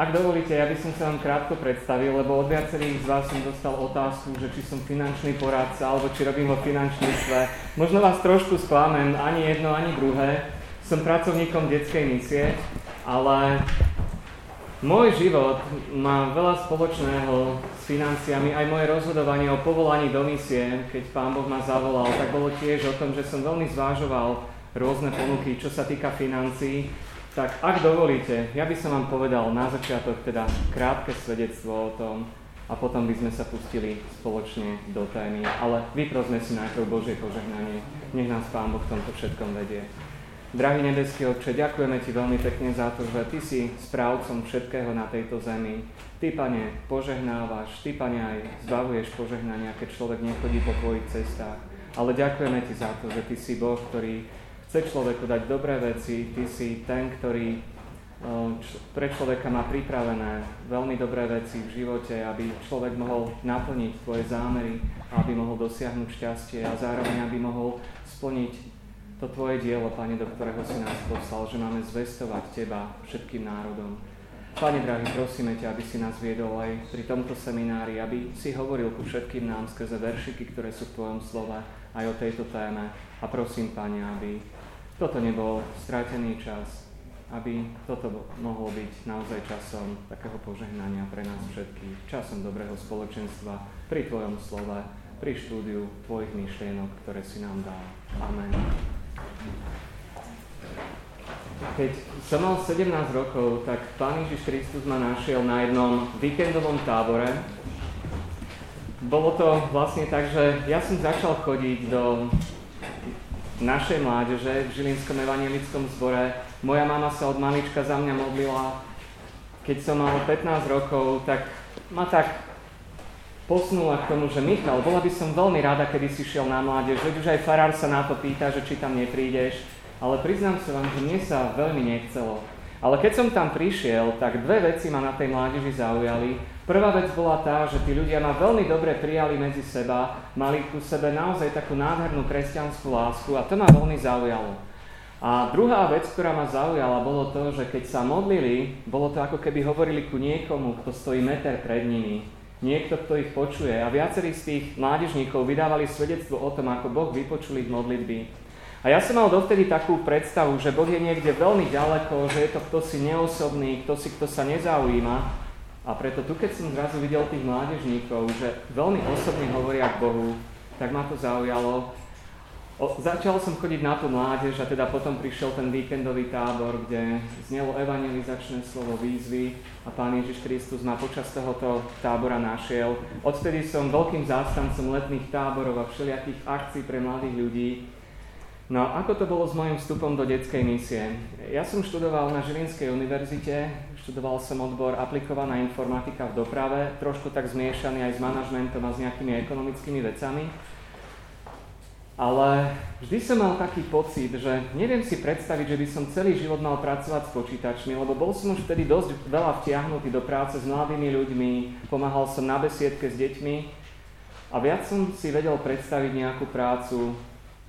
Ak dovolíte, ja by som sa vám krátko predstavil, lebo od viacerých z vás som dostal otázku, že či som finančný poradca, alebo či robím vo finančníctve. Možno vás trošku sklamem, ani jedno, ani druhé. Som pracovníkom detskej misie, ale môj život má veľa spoločného s financiami, aj moje rozhodovanie o povolaní do misie, keď Pán Boh ma zavolal, tak bolo tiež o tom, že som veľmi zvážoval rôzne ponuky, čo sa týka financií. Tak ak dovolíte, ja by som vám povedal na začiatok teda krátke svedectvo o tom a potom by sme sa pustili spoločne do témy. Ale vyprosme si najprv Božie požehnanie. Nech nás Pán Boh v tomto všetkom vedie. Drahý nebeský Otče, ďakujeme Ti veľmi pekne za to, že Ty si správcom všetkého na tejto zemi. Ty, Pane, požehnávaš, Ty, Pane, aj zbavuješ požehnania, keď človek nechodí po Tvojich cestách. Ale ďakujeme Ti za to, že Ty si Boh, ktorý chce človeku dať dobré veci, ty si ten, ktorý pre človeka má pripravené veľmi dobré veci v živote, aby človek mohol naplniť tvoje zámery, aby mohol dosiahnuť šťastie a zároveň aby mohol splniť to tvoje dielo, Pane, do ktorého si nás poslal, že máme zvestovať Teba všetkým národom. Pane drahý, prosíme ťa, aby si nás viedol aj pri tomto seminári, aby si hovoril ku všetkým nám skrze veršiky, ktoré sú v Tvojom slove, aj o tejto téme. A prosím, Pane, aby toto nebol stratený čas, aby toto mohlo byť naozaj časom takého požehnania pre nás všetkých, časom dobrého spoločenstva pri Tvojom slove, pri štúdiu Tvojich myšlienok, ktoré si nám dal. Amen. Keď som mal 17 rokov, tak Pán Ježiš Kristus ma našiel na jednom víkendovom tábore. Bolo to vlastne tak, že ja som začal chodiť do našej mládeže v Žilinskom evanielickom zbore. Moja mama sa od malička za mňa modlila. Keď som mal 15 rokov, tak ma tak posunula k tomu, že Michal, bola by som veľmi rada, keby si šiel na mládež, veď už aj farár sa na to pýta, že či tam neprídeš, ale priznám sa vám, že mne sa veľmi nechcelo. Ale keď som tam prišiel, tak dve veci ma na tej mládeži zaujali. Prvá vec bola tá, že tí ľudia ma veľmi dobre prijali medzi seba, mali ku sebe naozaj takú nádhernú kresťanskú lásku a to ma veľmi zaujalo. A druhá vec, ktorá ma zaujala, bolo to, že keď sa modlili, bolo to ako keby hovorili ku niekomu, kto stojí meter pred nimi. Niekto, kto ich počuje. A viacerí z tých mládežníkov vydávali svedectvo o tom, ako Boh vypočul ich modlitby. A ja som mal dovtedy takú predstavu, že Boh je niekde veľmi ďaleko, že je to kto si neosobný, kto si kto sa nezaujíma. A preto tu, keď som zrazu videl tých mládežníkov, že veľmi osobne hovoria k Bohu, tak ma to zaujalo. O, začal som chodiť na tú mládež a teda potom prišiel ten víkendový tábor, kde znelo evangelizačné slovo výzvy a Pán Ježiš Kristus ma počas tohoto tábora našiel. Odtedy som veľkým zástancom letných táborov a všelijakých akcií pre mladých ľudí No ako to bolo s mojim vstupom do detskej misie? Ja som študoval na Žilinskej univerzite, študoval som odbor aplikovaná informatika v doprave, trošku tak zmiešaný aj s manažmentom a s nejakými ekonomickými vecami. Ale vždy som mal taký pocit, že neviem si predstaviť, že by som celý život mal pracovať s počítačmi, lebo bol som už vtedy dosť veľa vtiahnutý do práce s mladými ľuďmi, pomáhal som na besiedke s deťmi a viac som si vedel predstaviť nejakú prácu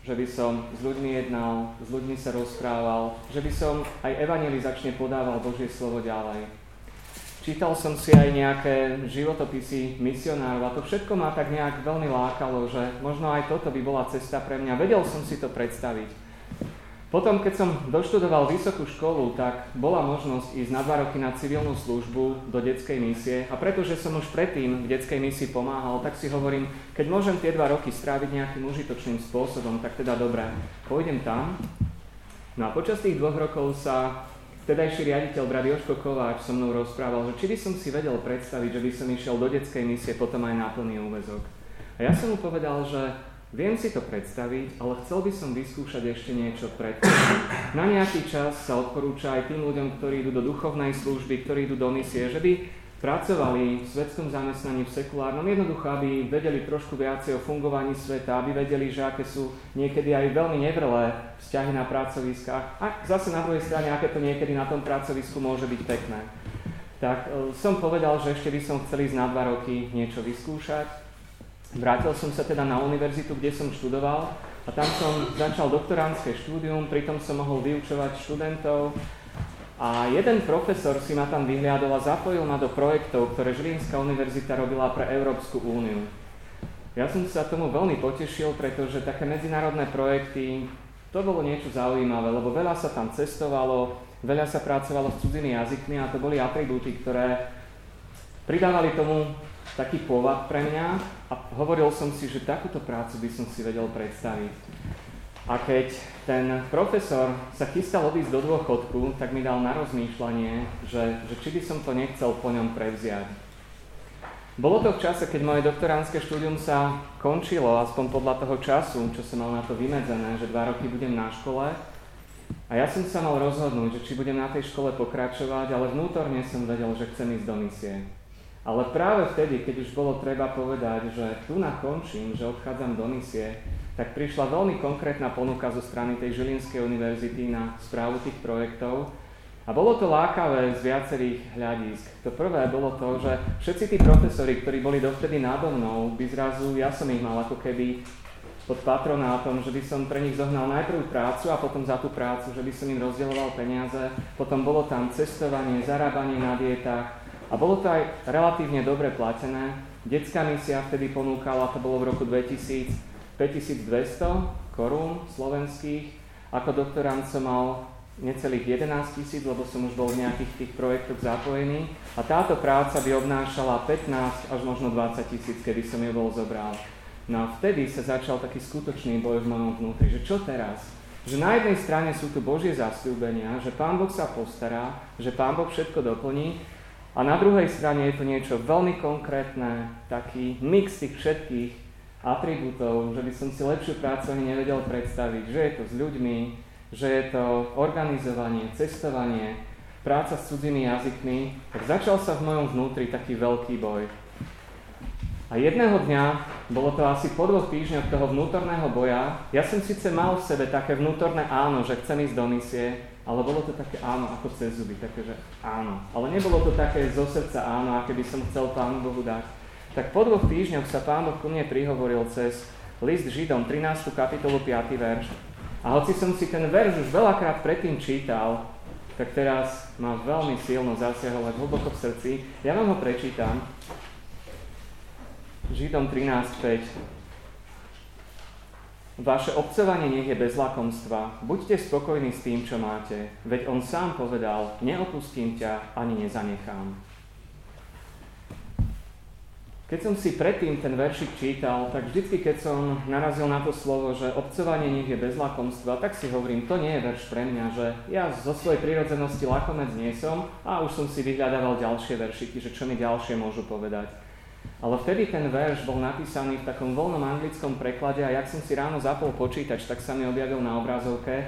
že by som s ľuďmi jednal, s ľuďmi sa rozprával, že by som aj evangelizačne podával Božie slovo ďalej. Čítal som si aj nejaké životopisy misionárov a to všetko ma tak nejak veľmi lákalo, že možno aj toto by bola cesta pre mňa. Vedel som si to predstaviť. Potom, keď som doštudoval vysokú školu, tak bola možnosť ísť na dva roky na civilnú službu do detskej misie a pretože som už predtým v detskej misii pomáhal, tak si hovorím, keď môžem tie dva roky stráviť nejakým užitočným spôsobom, tak teda dobré, pôjdem tam. No a počas tých dvoch rokov sa vtedajší riaditeľ brat Joško Kováč so mnou rozprával, že či by som si vedel predstaviť, že by som išiel do detskej misie potom aj na plný úvezok. A ja som mu povedal, že Viem si to predstaviť, ale chcel by som vyskúšať ešte niečo predtým. Na nejaký čas sa odporúča aj tým ľuďom, ktorí idú do duchovnej služby, ktorí idú do misie, že by pracovali v svetskom zamestnaní, v sekulárnom, jednoducho, aby vedeli trošku viacej o fungovaní sveta, aby vedeli, že aké sú niekedy aj veľmi nevrlé vzťahy na pracoviskách a zase na druhej strane, aké to niekedy na tom pracovisku môže byť pekné. Tak e, som povedal, že ešte by som chcel ísť na dva roky niečo vyskúšať Vrátil som sa teda na univerzitu, kde som študoval a tam som začal doktoránske štúdium, pritom som mohol vyučovať študentov A jeden profesor si ma tam vyhliadol a zapojil ma do projektov, ktoré Žilinská univerzita robila pre Európsku úniu. Ja som sa tomu veľmi potešil, pretože také medzinárodné projekty, to bolo niečo zaujímavé, lebo veľa sa tam cestovalo, veľa sa pracovalo s cudzými jazykmi a to boli atribúty, ktoré pridávali tomu taký pôvab pre mňa a hovoril som si, že takúto prácu by som si vedel predstaviť. A keď ten profesor sa chystal odísť do dôchodku, tak mi dal na rozmýšľanie, že, že či by som to nechcel po ňom prevziať. Bolo to v čase, keď moje doktoránske štúdium sa končilo, aspoň podľa toho času, čo som mal na to vymedzené, že dva roky budem na škole. A ja som sa mal rozhodnúť, že či budem na tej škole pokračovať, ale vnútorne som vedel, že chcem ísť do misie. Ale práve vtedy, keď už bolo treba povedať, že tu nakončím, že odchádzam do misie, tak prišla veľmi konkrétna ponuka zo strany tej Žilinskej univerzity na správu tých projektov. A bolo to lákavé z viacerých hľadisk. To prvé bolo to, že všetci tí profesori, ktorí boli dovtedy nado mnou, by zrazu, ja som ich mal ako keby pod patronátom, že by som pre nich zohnal najprv prácu a potom za tú prácu, že by som im rozdieloval peniaze. Potom bolo tam cestovanie, zarábanie na dietách, a bolo to aj relatívne dobre platené. Detská misia vtedy ponúkala, to bolo v roku 2000, 5200 korún slovenských. Ako doktorant som mal necelých 11 tisíc, lebo som už bol v nejakých tých projektoch zapojený. A táto práca by obnášala 15 až možno 20 tisíc, keby som ju bol zobral. No a vtedy sa začal taký skutočný boj v mojom vnútri, že čo teraz? Že na jednej strane sú tu Božie zasľúbenia, že Pán Boh sa postará, že Pán Boh všetko doplní, a na druhej strane je to niečo veľmi konkrétne, taký mix tých všetkých atribútov, že by som si lepšiu prácu ani nevedel predstaviť, že je to s ľuďmi, že je to organizovanie, cestovanie, práca s cudzými jazykmi, tak začal sa v mojom vnútri taký veľký boj. A jedného dňa, bolo to asi po dvoch týždňoch toho vnútorného boja, ja som síce mal v sebe také vnútorné áno, že chcem ísť do misie, ale bolo to také áno ako cez zuby, také, že áno. Ale nebolo to také zo srdca áno, aké by som chcel Pánu Bohu dať. Tak po dvoch týždňoch sa Pán Boh ku mne prihovoril cez list Židom, 13. kapitolu, 5. verš. A hoci som si ten verš už veľakrát predtým čítal, tak teraz ma veľmi silno zasiahol aj hlboko v srdci. Ja vám ho prečítam. Židom 13.5. Vaše obcovanie nech je bez lakomstva. Buďte spokojní s tým, čo máte. Veď on sám povedal, neopustím ťa ani nezanechám. Keď som si predtým ten veršik čítal, tak vždycky, keď som narazil na to slovo, že obcovanie nech je bez lakomstva, tak si hovorím, to nie je verš pre mňa, že ja zo svojej prírodzenosti lakomec nie som a už som si vyhľadával ďalšie veršiky, že čo mi ďalšie môžu povedať. Ale vtedy ten verš bol napísaný v takom voľnom anglickom preklade a jak som si ráno zapol počítač, tak sa mi objavil na obrazovke.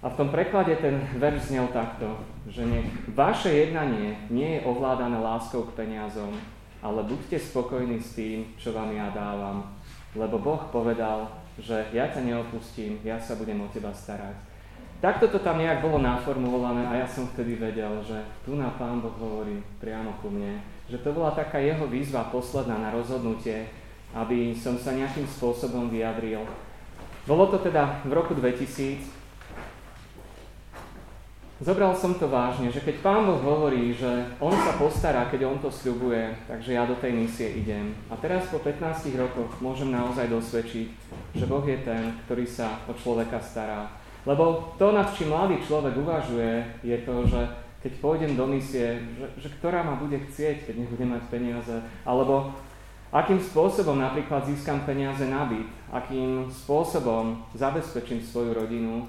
A v tom preklade ten verš znel takto, že nech vaše jednanie nie je ovládané láskou k peniazom, ale buďte spokojní s tým, čo vám ja dávam. Lebo Boh povedal, že ja ťa neopustím, ja sa budem o teba starať. Takto to tam nejak bolo naformulované a ja som vtedy vedel, že tu na Pán Boh hovorí priamo ku mne že to bola taká jeho výzva posledná na rozhodnutie, aby som sa nejakým spôsobom vyjadril. Bolo to teda v roku 2000. Zobral som to vážne, že keď Pán Boh hovorí, že On sa postará, keď On to sľubuje, takže ja do tej misie idem. A teraz po 15 rokoch môžem naozaj dosvedčiť, že Boh je ten, ktorý sa o človeka stará. Lebo to, nad čím mladý človek uvažuje, je to, že keď pôjdem do misie, že, že ktorá ma bude chcieť, keď nebudem mať peniaze, alebo akým spôsobom napríklad získam peniaze na byt, akým spôsobom zabezpečím svoju rodinu.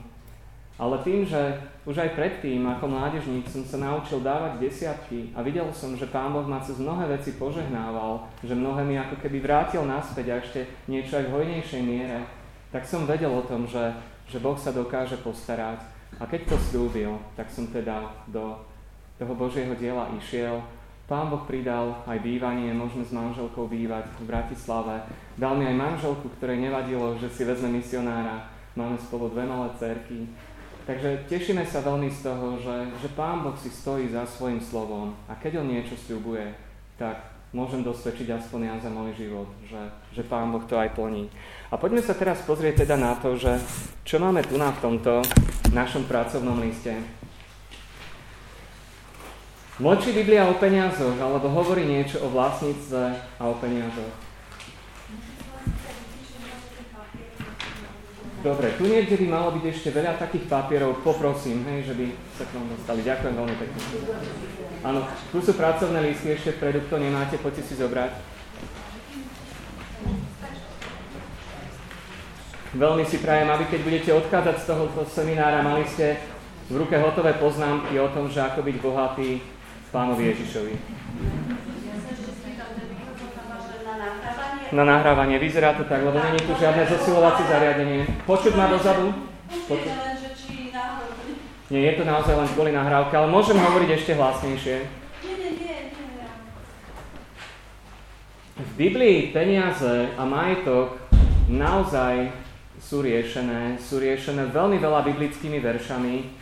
Ale tým, že už aj predtým, ako mládežník, som sa naučil dávať desiatky a videl som, že Pán Boh ma cez mnohé veci požehnával, že mnohé mi ako keby vrátil naspäť a ešte niečo aj v hojnejšej miere, tak som vedel o tom, že, že Boh sa dokáže postarať a keď to slúbil, tak som teda do toho Božieho diela išiel. Pán Boh pridal aj bývanie, môžeme s manželkou bývať v Bratislave. Dal mi aj manželku, ktorej nevadilo, že si vezme misionára. Máme spolu dve malé cerky. Takže tešíme sa veľmi z toho, že, že Pán Boh si stojí za svojim slovom a keď On niečo sľubuje, tak môžem dosvedčiť aspoň ja za môj život, že, že Pán Boh to aj plní. A poďme sa teraz pozrieť teda na to, že čo máme tu na tomto našom pracovnom liste. Močí Biblia o peniazoch, alebo hovorí niečo o vlastníctve a o peniazoch? Dobre, tu niekde by malo byť ešte veľa takých papierov, poprosím, hej, že by sa k vám dostali. Ďakujem veľmi pekne. Áno, tu sú pracovné lístky ešte vpredu, kto nemáte, poďte si zobrať. Veľmi si prajem, aby keď budete odchádzať z tohoto seminára, mali ste v ruke hotové poznámky o tom, že ako byť bohatý pánovi Ježišovi. Na nahrávanie. Vyzerá to tak, lebo není tu žiadne zosilovacie zariadenie. Počuť ma dozadu? Počuť. Nie, je to naozaj len kvôli nahrávke, ale môžem hovoriť ešte hlasnejšie. V Biblii peniaze a majetok naozaj sú riešené. Sú riešené veľmi veľa biblickými veršami,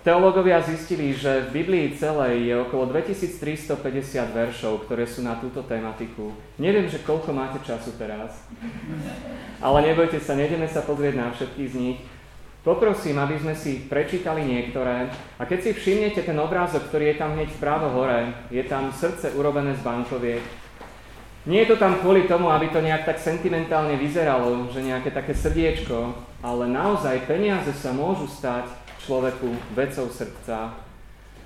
Teológovia zistili, že v Biblii celej je okolo 2350 veršov, ktoré sú na túto tematiku. Neviem, že koľko máte času teraz, ale nebojte sa, nejdeme sa pozrieť na všetky z nich. Poprosím, aby sme si prečítali niektoré a keď si všimnete ten obrázok, ktorý je tam hneď vpravo hore, je tam srdce urobené z bankoviek. Nie je to tam kvôli tomu, aby to nejak tak sentimentálne vyzeralo, že nejaké také srdiečko, ale naozaj peniaze sa môžu stať človeku vecou srdca.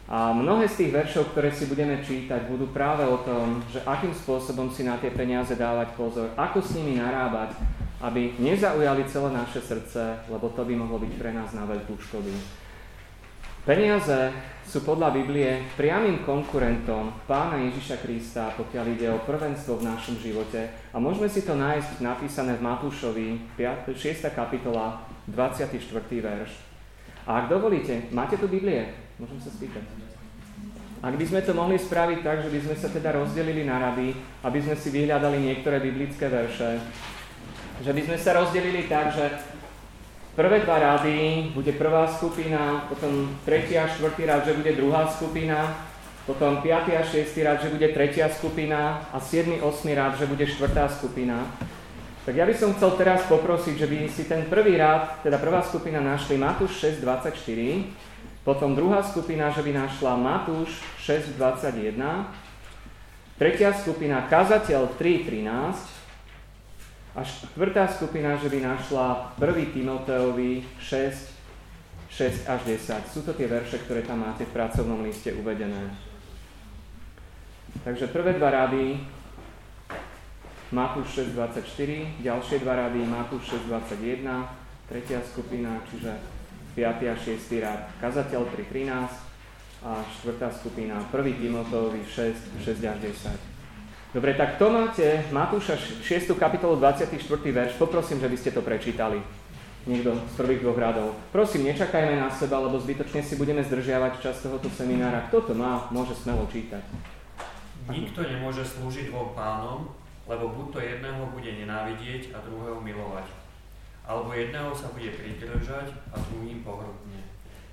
A mnohé z tých veršov, ktoré si budeme čítať, budú práve o tom, že akým spôsobom si na tie peniaze dávať pozor, ako s nimi narábať, aby nezaujali celé naše srdce, lebo to by mohlo byť pre nás na veľkú škodu. Peniaze sú podľa Biblie priamým konkurentom pána Ježiša Krista, pokiaľ ide o prvenstvo v našom živote. A môžeme si to nájsť napísané v Matúšovi, 6. kapitola, 24. verš. A ak dovolíte, máte tu Biblie? Môžem sa spýtať. Ak by sme to mohli spraviť tak, že by sme sa teda rozdelili na rady, aby sme si vyhľadali niektoré biblické verše, že by sme sa rozdelili tak, že prvé dva rady bude prvá skupina, potom tretí a štvrtý rad, že bude druhá skupina, potom 5. a 6. rad, že bude tretia skupina a 7. 8. rad, že bude štvrtá skupina. Tak ja by som chcel teraz poprosiť, že by si ten prvý rád, teda prvá skupina našli Matúš 6.24, potom druhá skupina, že by našla Matúš 6.21, tretia skupina Kazateľ 3.13 a štvrtá skupina, že by našla 1. Timoteovi 6, 6 až 10. Sú to tie verše, ktoré tam máte v pracovnom liste uvedené. Takže prvé dva rady Matúš 6.24, ďalšie dva rady, Matúš 6.21, tretia skupina, čiže 5. a 6. rad, kazateľ 3.13 a štvrtá skupina, 1. Timotovi 6, 6 až 10. Dobre, tak to máte Matúša 6. kapitolu 24. verš. Poprosím, že by ste to prečítali. Niekto z prvých dvoch radov. Prosím, nečakajme na seba, lebo zbytočne si budeme zdržiavať čas tohoto seminára. Kto to má, môže smelo čítať. Nikto nemôže slúžiť dvom pánom, lebo buď to jedného bude nenávidieť a druhého milovať, alebo jedného sa bude pridržať a druhým pohrudne.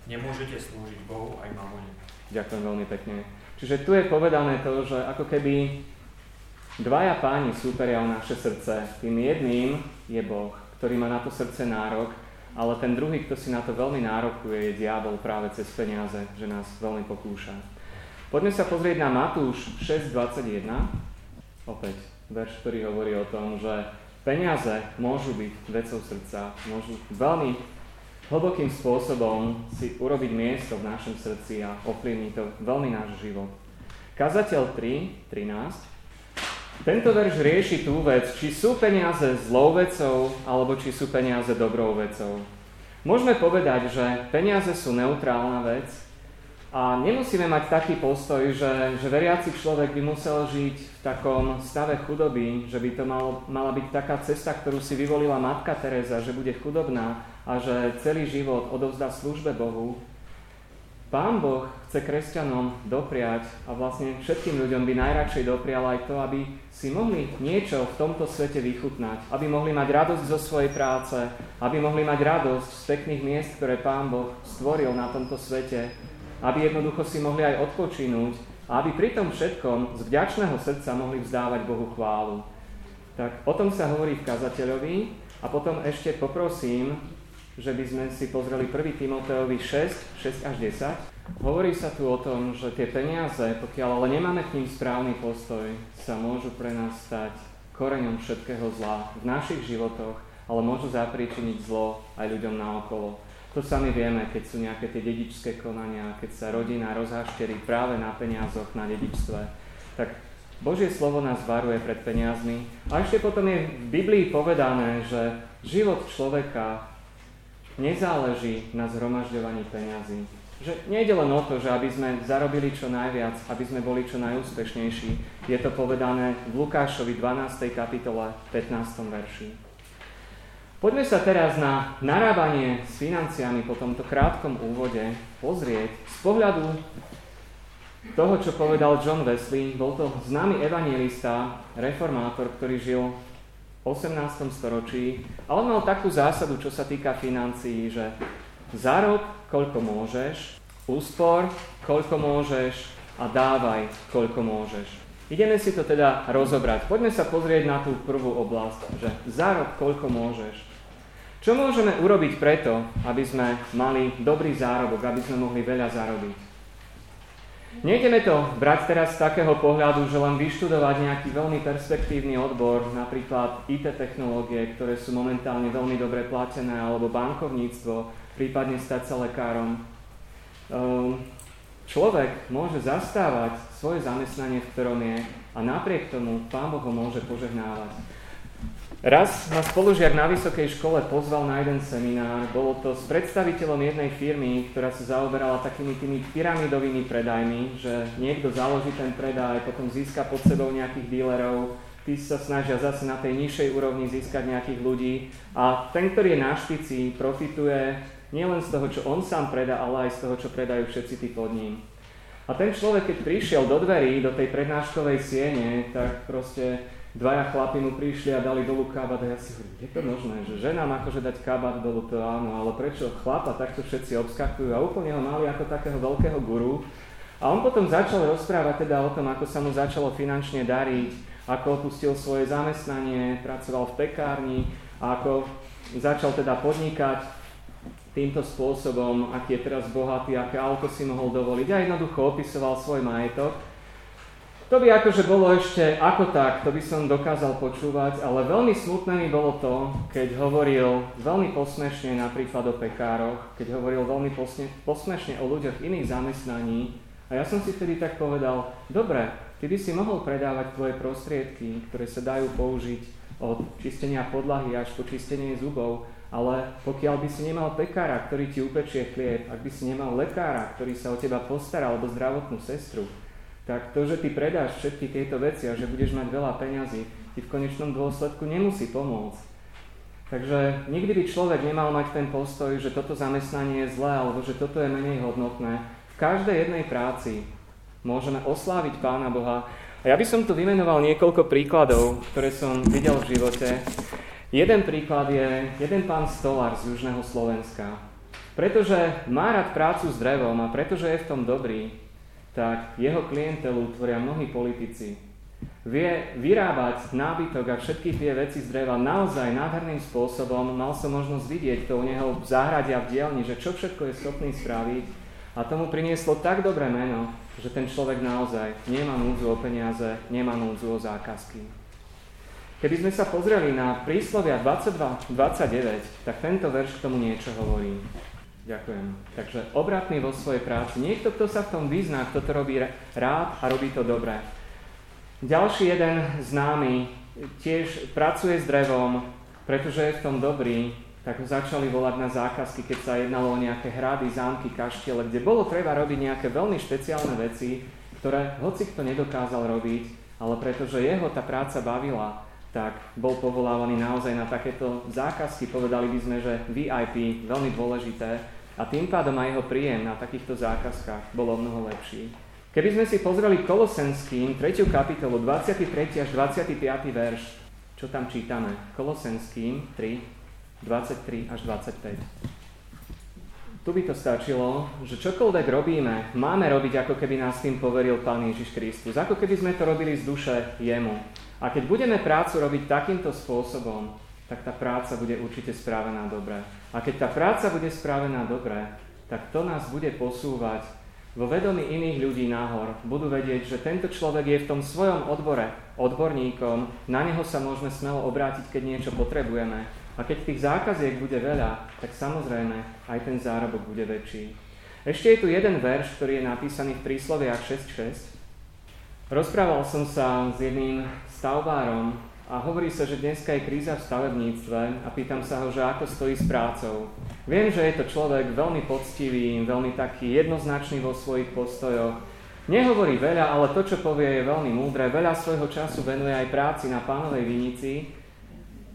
Nemôžete slúžiť Bohu aj mamone. Ďakujem veľmi pekne. Čiže tu je povedané to, že ako keby dvaja páni súperia o naše srdce. Tým jedným je Boh, ktorý má na to srdce nárok, ale ten druhý, kto si na to veľmi nárokuje, je diabol práve cez peniaze, že nás veľmi pokúša. Poďme sa pozrieť na Matúš 6.21. Opäť verš, ktorý hovorí o tom, že peniaze môžu byť vecou srdca, môžu veľmi hlbokým spôsobom si urobiť miesto v našom srdci a ovplyvniť to veľmi náš život. Kazateľ 3, 13. Tento verš rieši tú vec, či sú peniaze zlou vecou, alebo či sú peniaze dobrou vecou. Môžeme povedať, že peniaze sú neutrálna vec, a nemusíme mať taký postoj, že, že veriaci človek by musel žiť v takom stave chudoby, že by to mal, mala byť taká cesta, ktorú si vyvolila matka Teresa, že bude chudobná a že celý život odovzdá službe Bohu. Pán Boh chce kresťanom dopriať a vlastne všetkým ľuďom by najradšej doprial aj to, aby si mohli niečo v tomto svete vychutnať, aby mohli mať radosť zo svojej práce, aby mohli mať radosť z pekných miest, ktoré Pán Boh stvoril na tomto svete, aby jednoducho si mohli aj odpočinúť a aby pri tom všetkom z vďačného srdca mohli vzdávať Bohu chválu. Tak o tom sa hovorí v kazateľovi a potom ešte poprosím, že by sme si pozreli 1. Timoteovi 6, 6 až 10. Hovorí sa tu o tom, že tie peniaze, pokiaľ ale nemáme k ním správny postoj, sa môžu pre nás stať koreňom všetkého zla v našich životoch, ale môžu zapríčiniť zlo aj ľuďom naokolo. To sami vieme, keď sú nejaké tie dedičské konania, keď sa rodina rozhášterí práve na peniazoch, na dedičstve. Tak Božie slovo nás varuje pred peniazmi. A ešte potom je v Biblii povedané, že život človeka nezáleží na zhromažďovaní peňazí. Že nejde len o to, že aby sme zarobili čo najviac, aby sme boli čo najúspešnejší. Je to povedané v Lukášovi 12. kapitole 15. verši. Poďme sa teraz na narábanie s financiami po tomto krátkom úvode pozrieť z pohľadu toho, čo povedal John Wesley. Bol to známy evangelista, reformátor, ktorý žil v 18. storočí a on mal takú zásadu, čo sa týka financií, že zarob, koľko môžeš, úspor, koľko môžeš a dávaj, koľko môžeš. Ideme si to teda rozobrať. Poďme sa pozrieť na tú prvú oblasť, že zarob, koľko môžeš. Čo môžeme urobiť preto, aby sme mali dobrý zárobok, aby sme mohli veľa zarobiť? Nejdeme to brať teraz z takého pohľadu, že len vyštudovať nejaký veľmi perspektívny odbor, napríklad IT technológie, ktoré sú momentálne veľmi dobre platené, alebo bankovníctvo, prípadne stať sa lekárom. Ehm, človek môže zastávať svoje zamestnanie, v ktorom je a napriek tomu Pán Boh ho môže požehnávať. Raz ma spolužiak na vysokej škole pozval na jeden seminár. Bolo to s predstaviteľom jednej firmy, ktorá sa zaoberala takými tými pyramidovými predajmi, že niekto založí ten predaj, potom získa pod sebou nejakých dílerov, tí sa snažia zase na tej nižšej úrovni získať nejakých ľudí a ten, ktorý je na špici, profituje nielen z toho, čo on sám predá, ale aj z toho, čo predajú všetci tí pod ním. A ten človek, keď prišiel do dverí, do tej prednáškovej siene, tak proste dvaja chlapi mu prišli a dali dolu kabát a ja si hovorím, je to možné, že ženám akože dať kabát dolu, to áno, ale prečo chlapa takto všetci obskakujú a úplne ho mali ako takého veľkého guru. A on potom začal rozprávať teda o tom, ako sa mu začalo finančne dariť, ako opustil svoje zamestnanie, pracoval v pekárni a ako začal teda podnikať týmto spôsobom, aký je teraz bohatý, aké auto si mohol dovoliť a jednoducho opisoval svoj majetok. To by akože bolo ešte ako tak, to by som dokázal počúvať, ale veľmi smutné mi bolo to, keď hovoril veľmi posmešne napríklad o pekároch, keď hovoril veľmi posne, posmešne o ľuďoch iných zamestnaní. A ja som si vtedy tak povedal, dobre, ty by si mohol predávať tvoje prostriedky, ktoré sa dajú použiť od čistenia podlahy až po čistenie zubov, ale pokiaľ by si nemal pekára, ktorý ti upečie chlieb, ak by si nemal lekára, ktorý sa o teba postará, alebo zdravotnú sestru, tak to, že ty predáš všetky tieto veci a že budeš mať veľa peňazí, ti v konečnom dôsledku nemusí pomôcť. Takže nikdy by človek nemal mať ten postoj, že toto zamestnanie je zlé alebo že toto je menej hodnotné. V každej jednej práci môžeme osláviť Pána Boha. A ja by som tu vymenoval niekoľko príkladov, ktoré som videl v živote. Jeden príklad je jeden pán Stolár z Južného Slovenska. Pretože má rád prácu s drevom a pretože je v tom dobrý, tak jeho klientelu tvoria mnohí politici. Vie vyrábať nábytok a všetky tie veci z dreva naozaj nádherným spôsobom. Mal som možnosť vidieť to u neho v záhrade a v dielni, že čo všetko je schopný spraviť. A tomu prinieslo tak dobré meno, že ten človek naozaj nemá núdzu o peniaze, nemá núdzu o zákazky. Keby sme sa pozreli na príslovia 22-29, tak tento verš k tomu niečo hovorí. Ďakujem. Takže obratný vo svojej práci. Niekto, kto sa v tom vyzná, kto to robí rád a robí to dobre. Ďalší jeden známy tiež pracuje s drevom, pretože je v tom dobrý, tak ho začali volať na zákazky, keď sa jednalo o nejaké hrady, zámky, kaštiele, kde bolo treba robiť nejaké veľmi špeciálne veci, ktoré hoci kto nedokázal robiť, ale pretože jeho tá práca bavila, tak bol povolávaný naozaj na takéto zákazky, povedali by sme, že VIP, veľmi dôležité, a tým pádom aj jeho príjem na takýchto zákazkách bolo mnoho lepší. Keby sme si pozreli Kolosenským 3. kapitolu 23. až 25. verš, čo tam čítame? Kolosenským 3, 23 až 25. Tu by to stačilo, že čokoľvek robíme, máme robiť, ako keby nás tým poveril Pán Ježiš Kristus. Ako keby sme to robili z duše jemu. A keď budeme prácu robiť takýmto spôsobom, tak tá práca bude určite správená dobre. A keď tá práca bude správená dobre, tak to nás bude posúvať vo vedomí iných ľudí nahor. Budú vedieť, že tento človek je v tom svojom odbore odborníkom, na neho sa môžeme smelo obrátiť, keď niečo potrebujeme. A keď tých zákaziek bude veľa, tak samozrejme aj ten zárobok bude väčší. Ešte je tu jeden verš, ktorý je napísaný v prísloviach 6.6. Rozprával som sa s jedným stavbárom a hovorí sa, že dneska je kríza v stavebníctve a pýtam sa ho, že ako stojí s prácou. Viem, že je to človek veľmi poctivý, veľmi taký jednoznačný vo svojich postojoch. Nehovorí veľa, ale to, čo povie, je veľmi múdre. Veľa svojho času venuje aj práci na pánovej vinici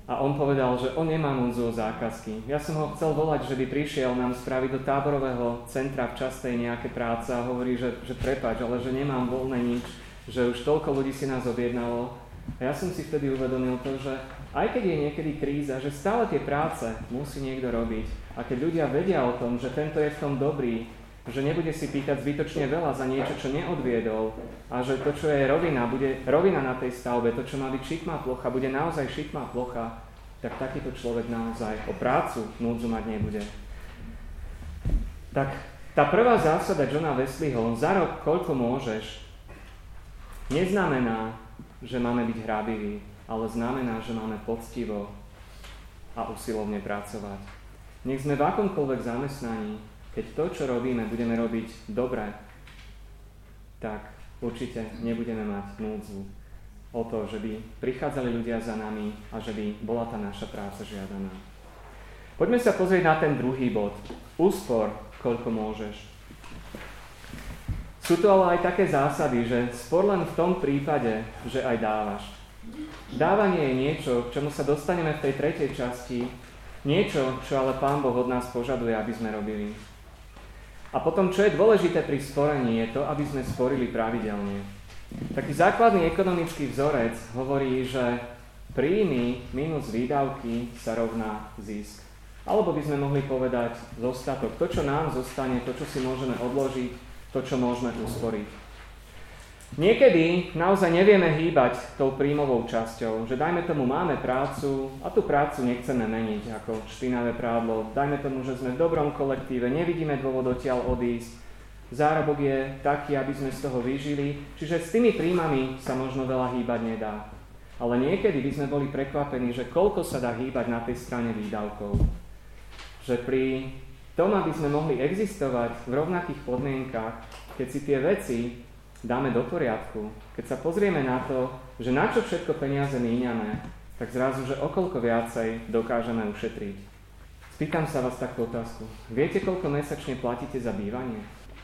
a on povedal, že on nemá núdzu o zákazky. Ja som ho chcel volať, že by prišiel nám spraviť do táborového centra v častej nejaké práce a hovorí, že, že prepač, ale že nemám voľné nič, že už toľko ľudí si nás objednalo a ja som si vtedy uvedomil to, že aj keď je niekedy kríza, že stále tie práce musí niekto robiť. A keď ľudia vedia o tom, že tento je v tom dobrý, že nebude si pýtať zbytočne veľa za niečo, čo neodviedol a že to, čo je rovina, bude rovina na tej stavbe, to, čo má byť šikmá plocha, bude naozaj šikmá plocha, tak takýto človek naozaj o prácu núdzu mať nebude. Tak tá prvá zásada Johna Wesleyho, za rok koľko môžeš, neznamená, že máme byť hrabiví, ale znamená, že máme poctivo a usilovne pracovať. Nech sme v akomkoľvek zamestnaní, keď to, čo robíme, budeme robiť dobre, tak určite nebudeme mať núdzu o to, že by prichádzali ľudia za nami a že by bola tá naša práca žiadaná. Poďme sa pozrieť na ten druhý bod. Úspor, koľko môžeš. Sú to ale aj také zásady, že spor len v tom prípade, že aj dávaš. Dávanie je niečo, k čomu sa dostaneme v tej tretej časti, niečo, čo ale Pán Boh od nás požaduje, aby sme robili. A potom, čo je dôležité pri sporení, je to, aby sme sporili pravidelne. Taký základný ekonomický vzorec hovorí, že príjmy minus výdavky sa rovná zisk. Alebo by sme mohli povedať zostatok. To, čo nám zostane, to, čo si môžeme odložiť, to, čo môžeme usporiť. Niekedy naozaj nevieme hýbať tou príjmovou časťou, že dajme tomu máme prácu a tú prácu nechceme meniť ako špinavé prádlo. Dajme tomu, že sme v dobrom kolektíve, nevidíme dôvod odtiaľ odísť. Zárobok je taký, aby sme z toho vyžili, čiže s tými príjmami sa možno veľa hýbať nedá. Ale niekedy by sme boli prekvapení, že koľko sa dá hýbať na tej strane výdavkov. Že pri tom, aby sme mohli existovať v rovnakých podmienkach, keď si tie veci dáme do poriadku, keď sa pozrieme na to, že na čo všetko peniaze míňame, tak zrazu, že okolko viacej dokážeme ušetriť. Spýtam sa vás takú otázku. Viete, koľko mesačne platíte za bývanie?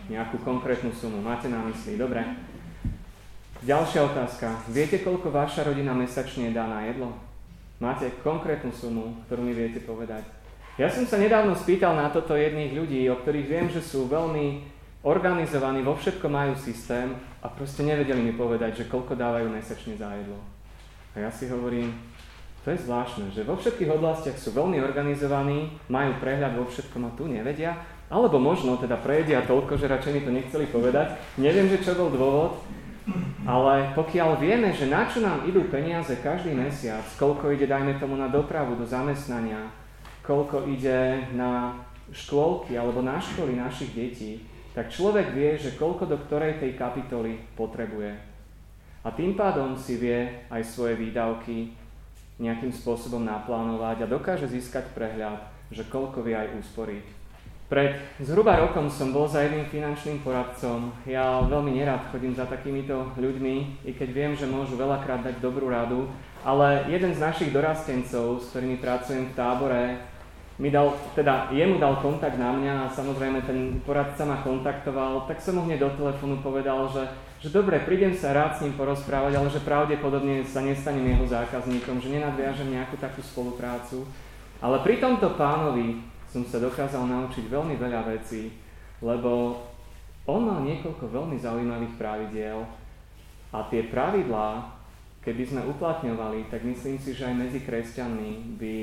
Nejakú konkrétnu sumu. Máte na mysli? Dobre. Ďalšia otázka. Viete, koľko vaša rodina mesačne dá na jedlo? Máte konkrétnu sumu, ktorú mi viete povedať? Ja som sa nedávno spýtal na toto jedných ľudí, o ktorých viem, že sú veľmi organizovaní, vo všetko majú systém a proste nevedeli mi povedať, že koľko dávajú mesačne za jedlo. A ja si hovorím, to je zvláštne, že vo všetkých oblastiach sú veľmi organizovaní, majú prehľad vo všetkom a tu nevedia, alebo možno teda prejedia toľko, že radšej mi to nechceli povedať. Neviem, že čo bol dôvod, ale pokiaľ vieme, že na čo nám idú peniaze každý mesiac, koľko ide, dajme tomu, na dopravu, do zamestnania, koľko ide na škôlky alebo na školy našich detí, tak človek vie, že koľko do ktorej tej kapitoly potrebuje. A tým pádom si vie aj svoje výdavky nejakým spôsobom naplánovať a dokáže získať prehľad, že koľko vie aj usporiť. Pred zhruba rokom som bol za jedným finančným poradcom. Ja veľmi nerad chodím za takýmito ľuďmi, i keď viem, že môžu veľakrát dať dobrú radu, ale jeden z našich dorastencov, s ktorými pracujem v tábore, mi dal, teda jemu dal kontakt na mňa a samozrejme ten poradca ma kontaktoval, tak som mu hneď do telefónu povedal, že, že dobre, prídem sa rád s ním porozprávať, ale že pravdepodobne sa nestanem jeho zákazníkom, že nenadviažem nejakú takú spoluprácu. Ale pri tomto pánovi som sa dokázal naučiť veľmi veľa vecí, lebo on mal niekoľko veľmi zaujímavých pravidiel a tie pravidlá, keby sme uplatňovali, tak myslím si, že aj medzi kresťanmi by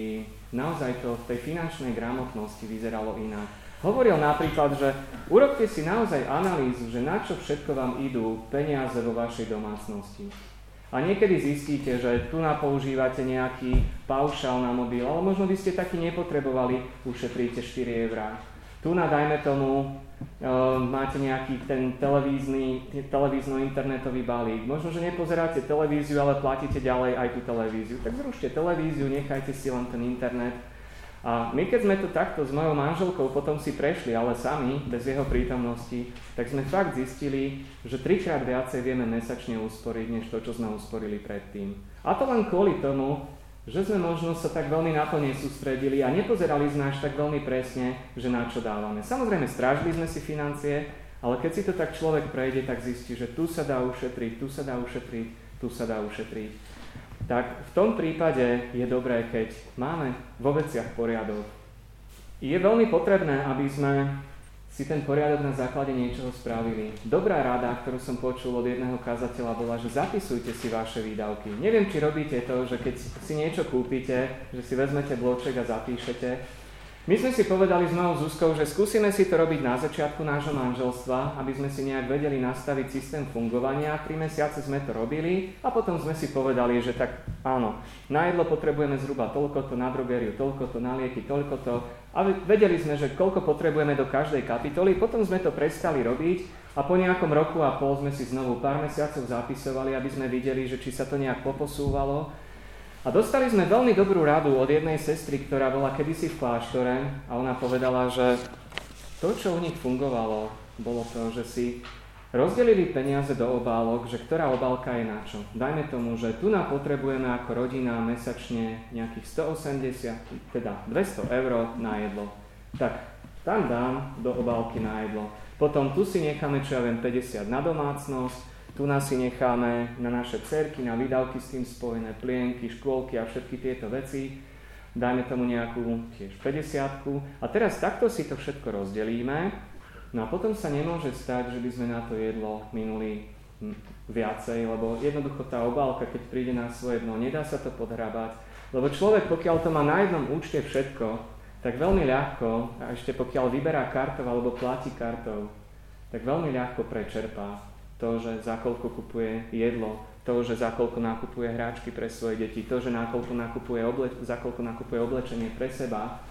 naozaj to v tej finančnej gramotnosti vyzeralo inak. Hovoril napríklad, že urobte si naozaj analýzu, že na čo všetko vám idú peniaze vo vašej domácnosti. A niekedy zistíte, že tu na používate nejaký paušal na mobil, ale možno by ste taký nepotrebovali, ušetríte 4 eurá. Tu na, dajme tomu, máte nejaký ten televízny, televízno-internetový balík. Možno, že nepozeráte televíziu, ale platíte ďalej aj tú televíziu. Tak zrušte televíziu, nechajte si len ten internet a my keď sme to takto s mojou manželkou potom si prešli, ale sami, bez jeho prítomnosti, tak sme fakt zistili, že trikrát viacej vieme mesačne usporiť, než to, čo sme usporili predtým. A to len kvôli tomu, že sme možno sa tak veľmi na to nesústredili a nepozerali sme až tak veľmi presne, že na čo dávame. Samozrejme, strážili sme si financie, ale keď si to tak človek prejde, tak zistí, že tu sa dá ušetriť, tu sa dá ušetriť, tu sa dá ušetriť tak v tom prípade je dobré, keď máme vo veciach poriadok. Je veľmi potrebné, aby sme si ten poriadok na základe niečoho spravili. Dobrá rada, ktorú som počul od jedného kazateľa, bola, že zapisujte si vaše výdavky. Neviem, či robíte to, že keď si niečo kúpite, že si vezmete bloček a zapíšete, my sme si povedali s mojou Zuzkou, že skúsime si to robiť na začiatku nášho manželstva, aby sme si nejak vedeli nastaviť systém fungovania. Tri mesiace sme to robili a potom sme si povedali, že tak áno, na jedlo potrebujeme zhruba toľko to, na drogériu toľko to, na lieky toľko to. A vedeli sme, že koľko potrebujeme do každej kapitoly. Potom sme to prestali robiť a po nejakom roku a pol sme si znovu pár mesiacov zapisovali, aby sme videli, že či sa to nejak poposúvalo. A dostali sme veľmi dobrú radu od jednej sestry, ktorá bola kedysi v kláštore a ona povedala, že to, čo u nich fungovalo, bolo to, že si rozdelili peniaze do obálok, že ktorá obálka je na čo. Dajme tomu, že tu nám potrebujeme ako rodina mesačne nejakých 180, teda 200 eur na jedlo. Tak tam dám do obálky na jedlo. Potom tu si necháme, čo ja viem, 50 na domácnosť, tu nás si necháme na naše cerky, na výdavky s tým spojené, plienky, škôlky a všetky tieto veci. Dajme tomu nejakú tiež 50 A teraz takto si to všetko rozdelíme. No a potom sa nemôže stať, že by sme na to jedlo minuli viacej, lebo jednoducho tá obálka, keď príde na svoje dno, nedá sa to podhrabať. Lebo človek, pokiaľ to má na jednom účte všetko, tak veľmi ľahko, a ešte pokiaľ vyberá kartou alebo platí kartou, tak veľmi ľahko prečerpá to, že za koľko kupuje jedlo, to, že za koľko nakupuje hráčky pre svoje deti, to, že na koľko nakupuje oble- za koľko nakupuje oblečenie pre seba.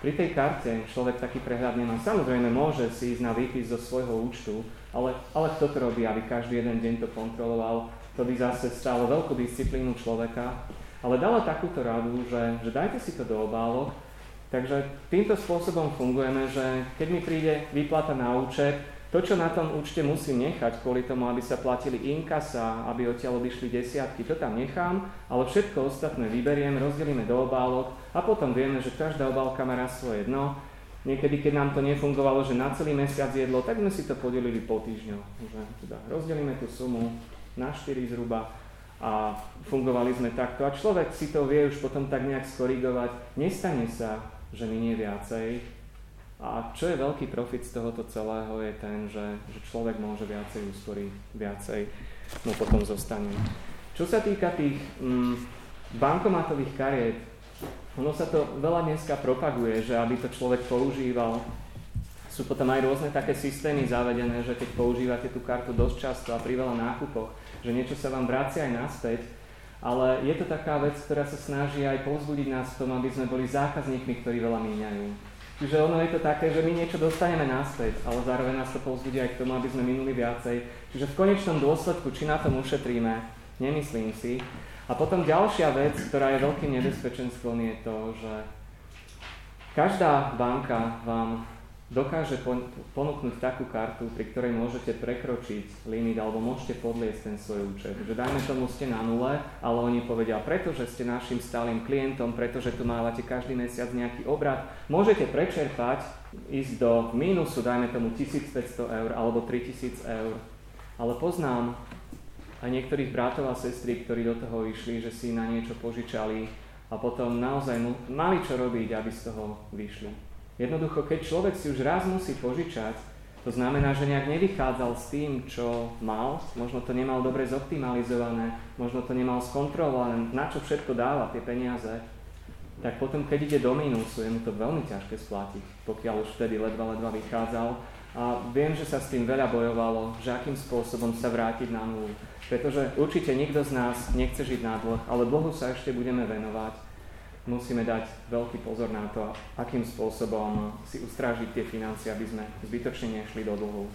Pri tej karte človek taký prehľad nemá. Samozrejme môže si ísť na výpis zo svojho účtu, ale, ale kto to robí, aby každý jeden deň to kontroloval, to by zase stalo veľkú disciplínu človeka. Ale dala takúto radu, že, že dajte si to do obálok, Takže týmto spôsobom fungujeme, že keď mi príde výplata na účet, to, čo na tom účte musím nechať, kvôli tomu, aby sa platili inkasa, aby odtiaľ odišli desiatky, to tam nechám, ale všetko ostatné vyberiem, rozdelíme do obálok a potom vieme, že každá obálka má raz svoje dno. Niekedy, keď nám to nefungovalo, že na celý mesiac jedlo, tak sme si to podelili po týždňu. Teda rozdelíme tú sumu na 4 zhruba a fungovali sme takto. A človek si to vie už potom tak nejak skorigovať. Nestane sa, že minie viacej, a čo je veľký profit z tohoto celého je ten, že, že človek môže viacej usporiť, viacej mu potom zostane. Čo sa týka tých mm, bankomatových kariet, ono sa to veľa dneska propaguje, že aby to človek používal. Sú potom aj rôzne také systémy zavedené, že keď používate tú kartu dosť často a pri veľa nákupoch, že niečo sa vám vracia aj naspäť, ale je to taká vec, ktorá sa snaží aj povzbudiť nás v tom, aby sme boli zákazníkmi, ktorí veľa míňajú Čiže ono je to také, že my niečo dostaneme naspäť, ale zároveň nás to povzbudí aj k tomu, aby sme minuli viacej. Čiže v konečnom dôsledku, či na tom ušetríme, nemyslím si. A potom ďalšia vec, ktorá je veľkým nebezpečenstvom, je to, že každá banka vám dokáže ponúknuť takú kartu, pri ktorej môžete prekročiť limit alebo môžete podliesť ten svoj účet. Že dajme tomu ste na nule, ale oni povedia, pretože ste našim stálym klientom, pretože tu mávate každý mesiac nejaký obrad, môžete prečerpať, ísť do mínusu, dajme tomu 1500 eur alebo 3000 eur. Ale poznám aj niektorých bratov a sestry, ktorí do toho išli, že si na niečo požičali a potom naozaj mali čo robiť, aby z toho vyšli. Jednoducho, keď človek si už raz musí požičať, to znamená, že nejak nevychádzal s tým, čo mal, možno to nemal dobre zoptimalizované, možno to nemal skontrolované, na čo všetko dáva tie peniaze, tak potom, keď ide do mínusu, je mu to veľmi ťažké splatiť, pokiaľ už vtedy ledva, ledva vychádzal. A viem, že sa s tým veľa bojovalo, že akým spôsobom sa vrátiť na nulu. Pretože určite nikto z nás nechce žiť na dlh, ale Bohu sa ešte budeme venovať. Musíme dať veľký pozor na to, akým spôsobom si ustrážiť tie financie, aby sme zbytočne nešli do dlhu.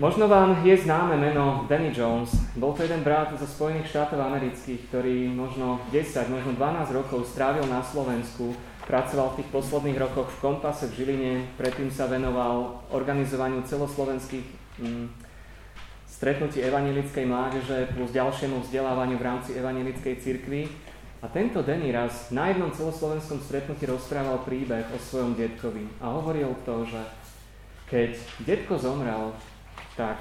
Možno vám je známe meno Danny Jones. Bol to jeden brat zo Spojených štátov amerických, ktorý možno 10, možno 12 rokov strávil na Slovensku, pracoval v tých posledných rokoch v Kompase v Žiline, predtým sa venoval organizovaniu celoslovenských mm, stretnutí evanelickej mládeže plus ďalšiemu vzdelávaniu v rámci evanelickej cirkvi. A tento Denny raz na jednom celoslovenskom stretnutí rozprával príbeh o svojom detkovi a hovoril to, že keď detko zomrel, tak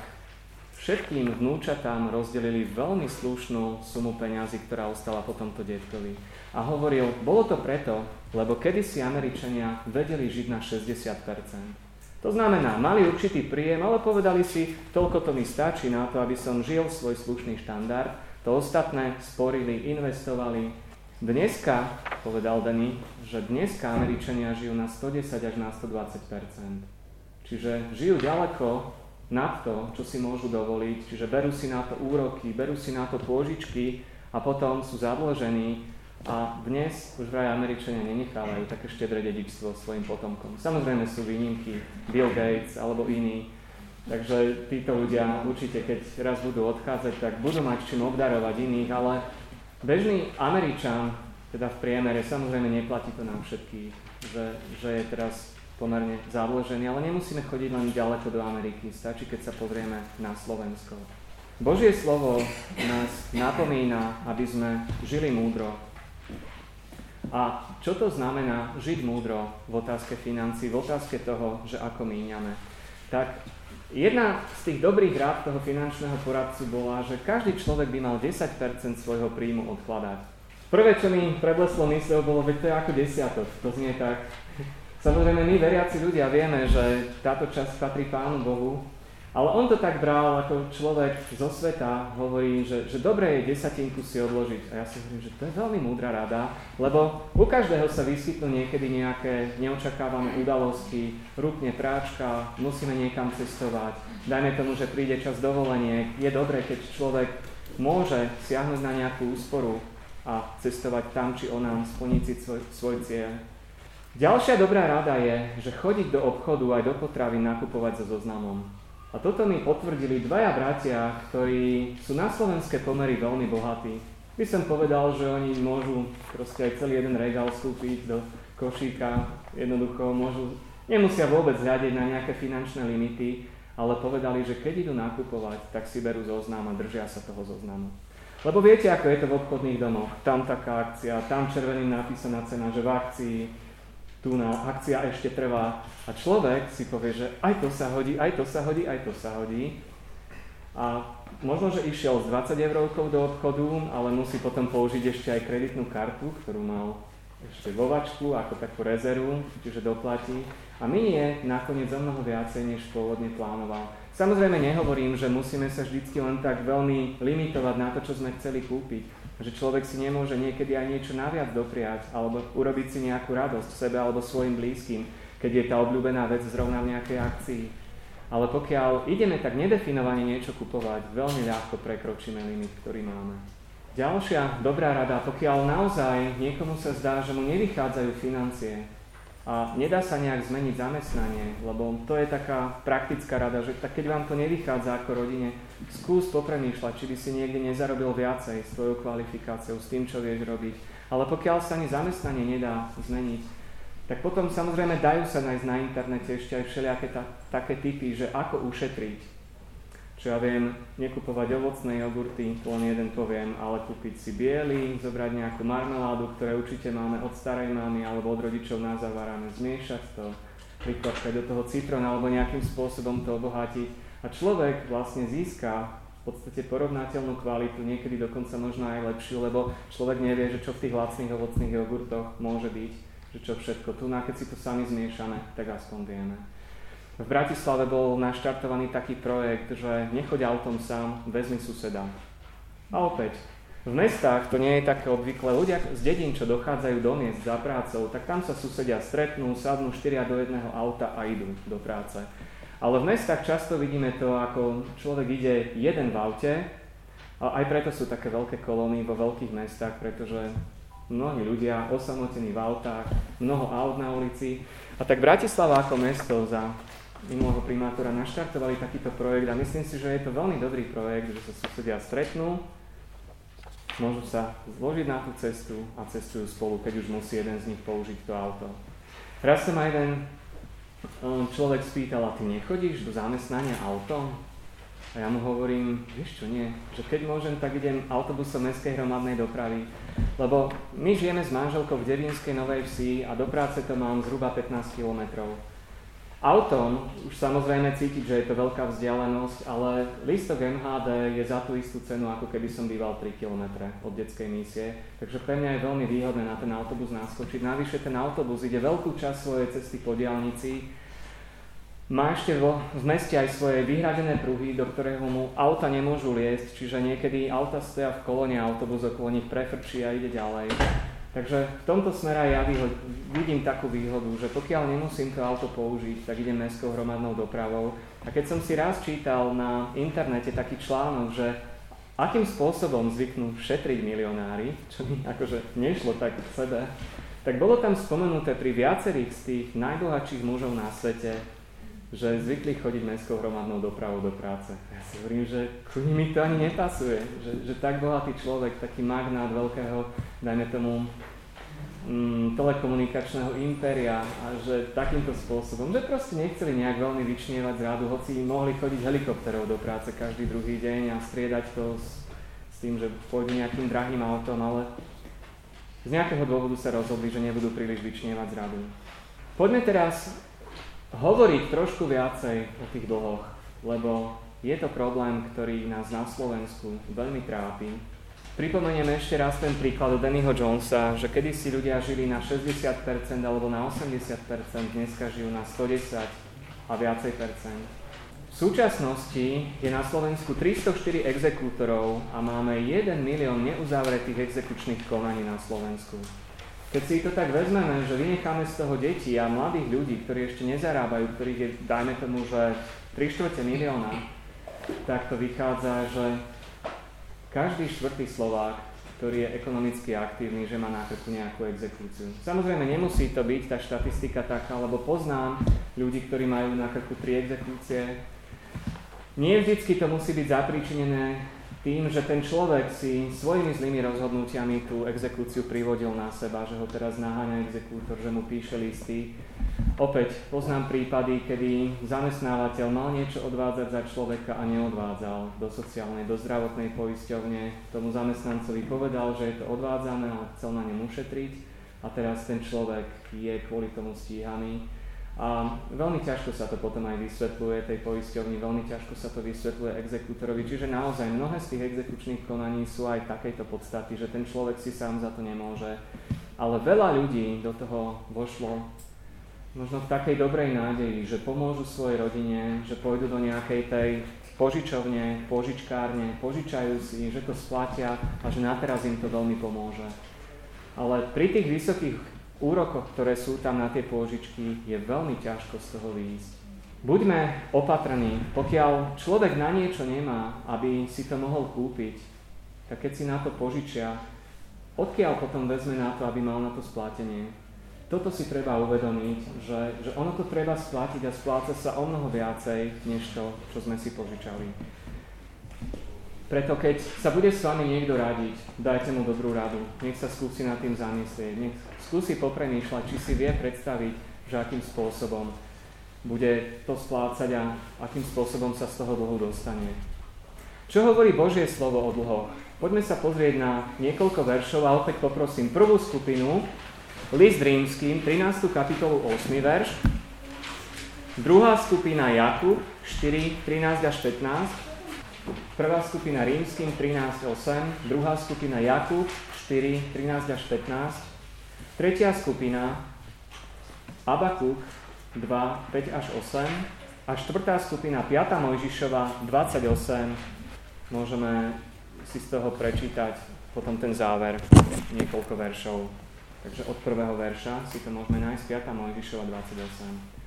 všetkým vnúčatám rozdelili veľmi slušnú sumu peňazí, ktorá ostala po tomto detkovi. A hovoril, bolo to preto, lebo kedysi Američania vedeli žiť na 60%. To znamená, mali určitý príjem, ale povedali si, toľko to mi stačí na to, aby som žil svoj slušný štandard. To ostatné sporili, investovali. Dneska, povedal Danny, že dneska Američania žijú na 110 až na 120% Čiže žijú ďaleko nad to, čo si môžu dovoliť, čiže berú si na to úroky, berú si na to pôžičky a potom sú zadlžení a dnes už vraj Američania nenechávajú také štedré dedičstvo svojim potomkom. Samozrejme sú výnimky, Bill Gates alebo iní. Takže títo ľudia určite, keď raz budú odchádzať, tak budú mať čím obdarovať iných, ale bežný Američan, teda v priemere, samozrejme neplatí to nám všetkých, že, že je teraz pomerne zadlžený, ale nemusíme chodiť len ďaleko do Ameriky, stačí, keď sa pozrieme na Slovensko. Božie slovo nás napomína, aby sme žili múdro, a čo to znamená žiť múdro v otázke financí, v otázke toho, že ako míňame? Tak jedna z tých dobrých rád toho finančného poradcu bola, že každý človek by mal 10% svojho príjmu odkladať. Prvé, čo mi prebleslo mysle, bolo, že to je ako desiatok. To znie tak. Samozrejme, my veriaci ľudia vieme, že táto časť patrí Pánu Bohu, ale on to tak bral ako človek zo sveta, hovorí, že, že dobre je desatinku si odložiť. A ja si hovorím, že to je veľmi múdra rada, lebo u každého sa vyskytnú niekedy nejaké neočakávané udalosti, rúpne práčka, musíme niekam cestovať. Dajme tomu, že príde čas dovolenie. Je dobré, keď človek môže siahnuť na nejakú úsporu a cestovať tam či onám, splniť si svoj, svoj cieľ. Ďalšia dobrá rada je, že chodiť do obchodu aj do potravy nakupovať so zoznamom. A toto mi potvrdili dvaja bratia, ktorí sú na slovenské pomery veľmi bohatí. By som povedal, že oni môžu proste aj celý jeden regál vstúpiť do košíka, jednoducho môžu, nemusia vôbec hľadiť na nejaké finančné limity, ale povedali, že keď idú nakupovať, tak si berú zoznam a držia sa toho zoznamu. Lebo viete, ako je to v obchodných domoch. Tam taká akcia, tam červeným napísaná cena, že v akcii, tu na akcia ešte trvá. A človek si povie, že aj to sa hodí, aj to sa hodí, aj to sa hodí. A možno, že išiel s 20 eurovkou do obchodu, ale musí potom použiť ešte aj kreditnú kartu, ktorú mal ešte vo vačku ako takú rezervu, čiže doplatí. A minie nakoniec o mnoho viacej, než pôvodne plánoval. Samozrejme nehovorím, že musíme sa vždy len tak veľmi limitovať na to, čo sme chceli kúpiť že človek si nemôže niekedy aj niečo naviac dopriať alebo urobiť si nejakú radosť sebe alebo svojim blízkym, keď je tá obľúbená vec zrovna v nejakej akcii. Ale pokiaľ ideme tak nedefinovane niečo kupovať, veľmi ľahko prekročíme limit, ktorý máme. Ďalšia dobrá rada, pokiaľ naozaj niekomu sa zdá, že mu nevychádzajú financie, a nedá sa nejak zmeniť zamestnanie, lebo to je taká praktická rada, že tak keď vám to nevychádza ako rodine, skús popremýšľať, či by si niekde nezarobil viacej s tvojou kvalifikáciou, s tým, čo vieš robiť. Ale pokiaľ sa ani zamestnanie nedá zmeniť, tak potom samozrejme dajú sa nájsť na internete ešte aj všelijaké ta, také typy, že ako ušetriť čo ja viem, nekupovať ovocné jogurty, len jeden poviem, ale kúpiť si biely, zobrať nejakú marmeládu, ktoré určite máme od starej mamy alebo od rodičov na zavaráme, zmiešať to, prikladkať do toho citrón alebo nejakým spôsobom to obohatiť. A človek vlastne získa v podstate porovnateľnú kvalitu, niekedy dokonca možno aj lepšiu, lebo človek nevie, že čo v tých lacných ovocných jogurtoch môže byť, že čo všetko. Tu, keď si to sami zmiešame, tak aspoň vieme. V Bratislave bol naštartovaný taký projekt, že nechoď autom sám, vezmi suseda. A opäť, v mestách to nie je také obvykle. Ľudia z dedín, čo dochádzajú do miest za prácou, tak tam sa susedia stretnú, sadnú štyria do jedného auta a idú do práce. Ale v mestách často vidíme to, ako človek ide jeden v aute, a aj preto sú také veľké kolóny vo veľkých mestách, pretože mnohí ľudia osamotení v autách, mnoho aut na ulici. A tak Bratislava ako mesto za minulého primátora naštartovali takýto projekt a myslím si, že je to veľmi dobrý projekt, že sa susedia stretnú, môžu sa zložiť na tú cestu a cestujú spolu, keď už musí jeden z nich použiť to auto. Raz sa ma jeden človek spýtal, a ty nechodíš do zamestnania autom? A ja mu hovorím, vieš čo, nie, že keď môžem, tak idem autobusom mestskej hromadnej dopravy, lebo my žijeme s manželkou v Devinskej Novej Vsi a do práce to mám zhruba 15 kilometrov. Autom už samozrejme cítiť, že je to veľká vzdialenosť, ale lístok MHD je za tú istú cenu, ako keby som býval 3 km od detskej misie. Takže pre mňa je veľmi výhodné na ten autobus naskočiť. Navyše ten autobus ide veľkú časť svojej cesty po diálnici, má ešte vo, v meste aj svoje vyhradené pruhy, do ktorého mu auta nemôžu liesť, čiže niekedy auta stoja v kolóne a autobus okolo nich prefrčí a ide ďalej. Takže v tomto smere ja vidím takú výhodu, že pokiaľ nemusím to auto použiť, tak idem mestskou hromadnou dopravou. A keď som si raz čítal na internete taký článok, že akým spôsobom zvyknú šetriť milionári, čo mi akože nešlo tak k sebe, tak bolo tam spomenuté pri viacerých z tých najbohatších mužov na svete, že zvykli chodiť mestskou hromadnou dopravou do práce. Ja si hovorím, že ku mi to ani nepasuje, že, že tak bohatý človek, taký magnát veľkého, dajme tomu, mm, telekomunikačného impéria a že takýmto spôsobom, že proste nechceli nejak veľmi vyčnievať z rádu, hoci mohli chodiť helikopterov do práce každý druhý deň a striedať to s, s tým, že pôjdu nejakým drahým autom, ale z nejakého dôvodu sa rozhodli, že nebudú príliš vyčnievať z radu. Poďme teraz hovoriť trošku viacej o tých dlhoch, lebo je to problém, ktorý nás na Slovensku veľmi trápi. Pripomeniem ešte raz ten príklad od Dannyho Jonesa, že kedysi ľudia žili na 60% alebo na 80%, dneska žijú na 110 a viacej percent. V súčasnosti je na Slovensku 304 exekútorov a máme 1 milión neuzavretých exekučných konaní na Slovensku. Keď si to tak vezmeme, že vynecháme z toho deti a mladých ľudí, ktorí ešte nezarábajú, ktorých je, dajme tomu, že 3 čtvrte milióna, tak to vychádza, že každý štvrtý Slovák, ktorý je ekonomicky aktívny, že má na krku nejakú exekúciu. Samozrejme, nemusí to byť tá štatistika taká, lebo poznám ľudí, ktorí majú na krku tri exekúcie. Nie vždycky to musí byť zapríčinené tým, že ten človek si svojimi zlými rozhodnutiami tú exekúciu privodil na seba, že ho teraz naháňa exekútor, že mu píše listy. Opäť poznám prípady, kedy zamestnávateľ mal niečo odvádzať za človeka a neodvádzal do sociálnej, do zdravotnej poisťovne. Tomu zamestnancovi povedal, že je to odvádzané, ale chcel na ňom ušetriť a teraz ten človek je kvôli tomu stíhaný a veľmi ťažko sa to potom aj vysvetľuje tej poisťovni, veľmi ťažko sa to vysvetľuje exekútorovi, čiže naozaj mnohé z tých exekučných konaní sú aj takejto podstaty, že ten človek si sám za to nemôže. Ale veľa ľudí do toho vošlo možno v takej dobrej nádeji, že pomôžu svojej rodine, že pôjdu do nejakej tej požičovne, požičkárne, požičajú si, že to splatia a že nateraz im to veľmi pomôže. Ale pri tých vysokých úrokoch, ktoré sú tam na tie pôžičky, je veľmi ťažko z toho výjsť. Buďme opatrní, pokiaľ človek na niečo nemá, aby si to mohol kúpiť, tak keď si na to požičia, odkiaľ potom vezme na to, aby mal na to splatenie? Toto si treba uvedomiť, že, že ono to treba splatiť a spláca sa o mnoho viacej, než to, čo sme si požičali. Preto keď sa bude s vami niekto radiť, dajte mu dobrú radu. Nech sa skúsi nad tým zamyslieť. Nech skúsi popremýšľať, či si vie predstaviť, že akým spôsobom bude to splácať a akým spôsobom sa z toho dlhu dostane. Čo hovorí Božie slovo o dlhoch? Poďme sa pozrieť na niekoľko veršov a opäť poprosím prvú skupinu, List rímským, 13. kapitolu 8. verš, druhá skupina Jakub, 4, 13 až 15, Prvá skupina rímským 13.8, druhá skupina Jakub 4, 13 až 15, tretia skupina Abakuk 2, 5 až 8 a štvrtá skupina 5. Mojžišova 28. Môžeme si z toho prečítať potom ten záver, niekoľko veršov. Takže od prvého verša si to môžeme nájsť 5. Mojžišova 28.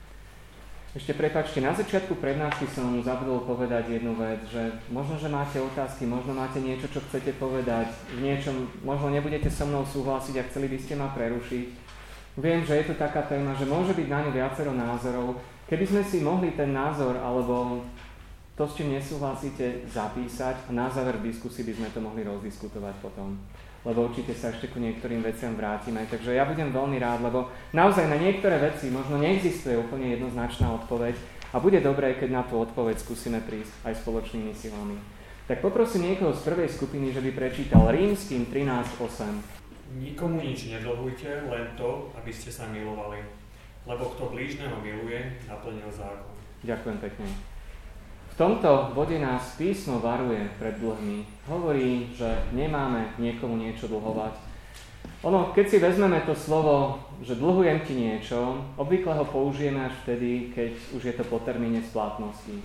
Ešte prepačte, na začiatku prednášky som zabudol povedať jednu vec, že možno, že máte otázky, možno máte niečo, čo chcete povedať, v niečom, možno nebudete so mnou súhlasiť a chceli by ste ma prerušiť. Viem, že je to taká téma, že môže byť na ňu viacero názorov. Keby sme si mohli ten názor alebo to, s čím nesúhlasíte, zapísať a na záver diskusii by sme to mohli rozdiskutovať potom lebo určite sa ešte ku niektorým veciam vrátime. Takže ja budem veľmi rád, lebo naozaj na niektoré veci možno neexistuje úplne jednoznačná odpoveď a bude dobré, keď na tú odpoveď skúsime prísť aj spoločnými silami. Tak poprosím niekoho z prvej skupiny, že by prečítal Rímským 13.8. Nikomu nič nedlhujte, len to, aby ste sa milovali. Lebo kto blížneho miluje, naplnil zákon. Ďakujem pekne. V tomto bode nás písmo varuje pred dlhmi. Hovorí, že nemáme niekomu niečo dlhovať. Ono, keď si vezmeme to slovo, že dlhujem ti niečo, obvykle ho použijeme až vtedy, keď už je to po termíne splatnosti.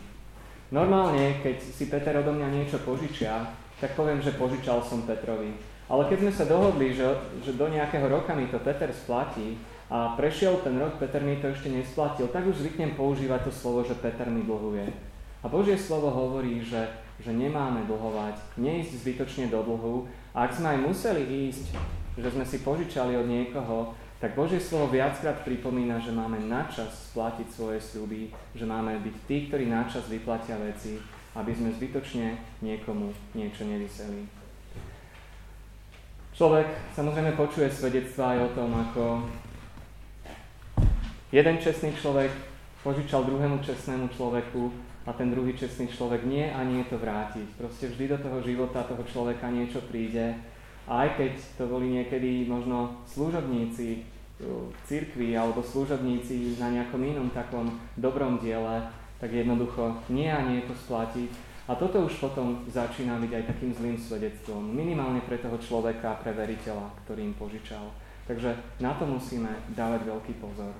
Normálne, keď si Peter odo mňa niečo požičia, tak poviem, že požičal som Petrovi. Ale keď sme sa dohodli, že, že do nejakého roka mi to Peter splatí a prešiel ten rok, Peter mi to ešte nesplatil, tak už zvyknem používať to slovo, že Peter mi dlhuje. A Božie slovo hovorí, že, že nemáme dlhovať, neísť zbytočne do dlhu. A ak sme aj museli ísť, že sme si požičali od niekoho, tak Božie slovo viackrát pripomína, že máme načas splatiť svoje sľuby, že máme byť tí, ktorí načas vyplatia veci, aby sme zbytočne niekomu niečo nevyseli. Človek samozrejme počuje svedectvá aj o tom, ako jeden čestný človek požičal druhému čestnému človeku a ten druhý čestný človek nie a nie to vrátiť. Proste vždy do toho života toho človeka niečo príde. A aj keď to boli niekedy možno služobníci cirkvi alebo služobníci na nejakom inom takom dobrom diele, tak jednoducho nie a nie to splatiť. A toto už potom začína byť aj takým zlým svedectvom, minimálne pre toho človeka, pre veriteľa, ktorý im požičal. Takže na to musíme dávať veľký pozor.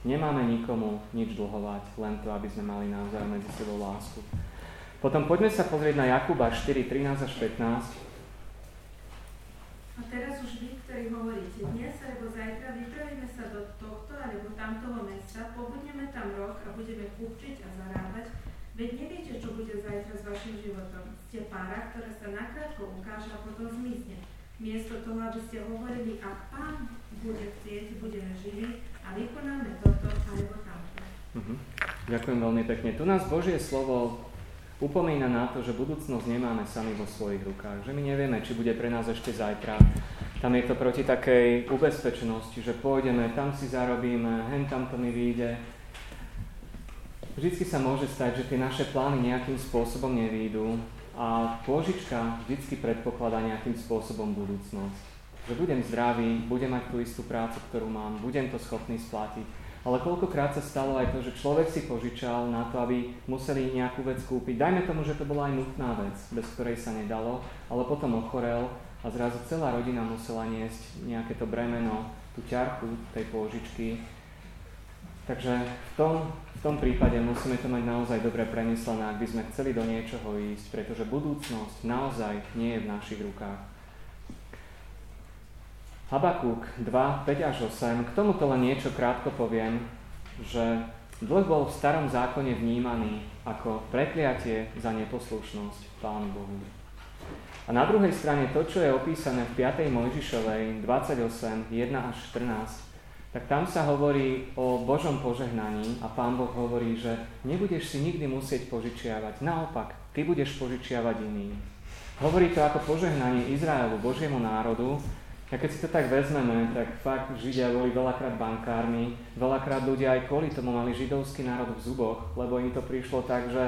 Nemáme nikomu nič dlhovať, len to, aby sme mali naozaj medzi sebou lásku. Potom poďme sa pozrieť na Jakuba 4, 13 až 15. A teraz už vy, ktorí hovoríte, dnes alebo zajtra vypravíme sa do tohto alebo tamtoho mesta, pobudneme tam rok a budeme kúpiť a zarábať, veď neviete, čo bude zajtra s vašim životom. Ste pára, ktorá sa nakrátko ukáže a potom zmizne. Miesto toho, aby ste hovorili, a pán bude chcieť, budeme živí, a vykonáme toto alebo tamto. Uh-huh. Ďakujem veľmi pekne. Tu nás Božie slovo upomína na to, že budúcnosť nemáme sami vo svojich rukách, že my nevieme, či bude pre nás ešte zajtra. Tam je to proti takej ubezpečenosti, že pôjdeme, tam si zarobíme, hen tam to mi vyjde. Vždycky sa môže stať, že tie naše plány nejakým spôsobom nevýjdu a pôžička vždycky predpokladá nejakým spôsobom budúcnosť že budem zdravý, budem mať tú istú prácu, ktorú mám, budem to schopný splatiť. Ale koľkokrát sa stalo aj to, že človek si požičal na to, aby museli nejakú vec kúpiť. Dajme tomu, že to bola aj nutná vec, bez ktorej sa nedalo, ale potom ochorel a zrazu celá rodina musela niesť nejaké to bremeno, tú ťarchu tej pôžičky. Takže v tom, v tom prípade musíme to mať naozaj dobre premyslené, ak by sme chceli do niečoho ísť, pretože budúcnosť naozaj nie je v našich rukách. Habakúk 2, 5 až 8, k tomuto len niečo krátko poviem, že dlh bol v starom zákone vnímaný ako prekliatie za neposlušnosť Pánu Bohu. A na druhej strane to, čo je opísané v 5. Mojžišovej 28, 1 až 14, tak tam sa hovorí o Božom požehnaní a Pán Boh hovorí, že nebudeš si nikdy musieť požičiavať. Naopak, ty budeš požičiavať iným. Hovorí to ako požehnanie Izraelu, Božiemu národu, a keď si to tak vezmeme, tak fakt Židia boli veľakrát bankármi, veľakrát ľudia aj kvôli tomu mali židovský národ v zuboch, lebo im to prišlo tak, že,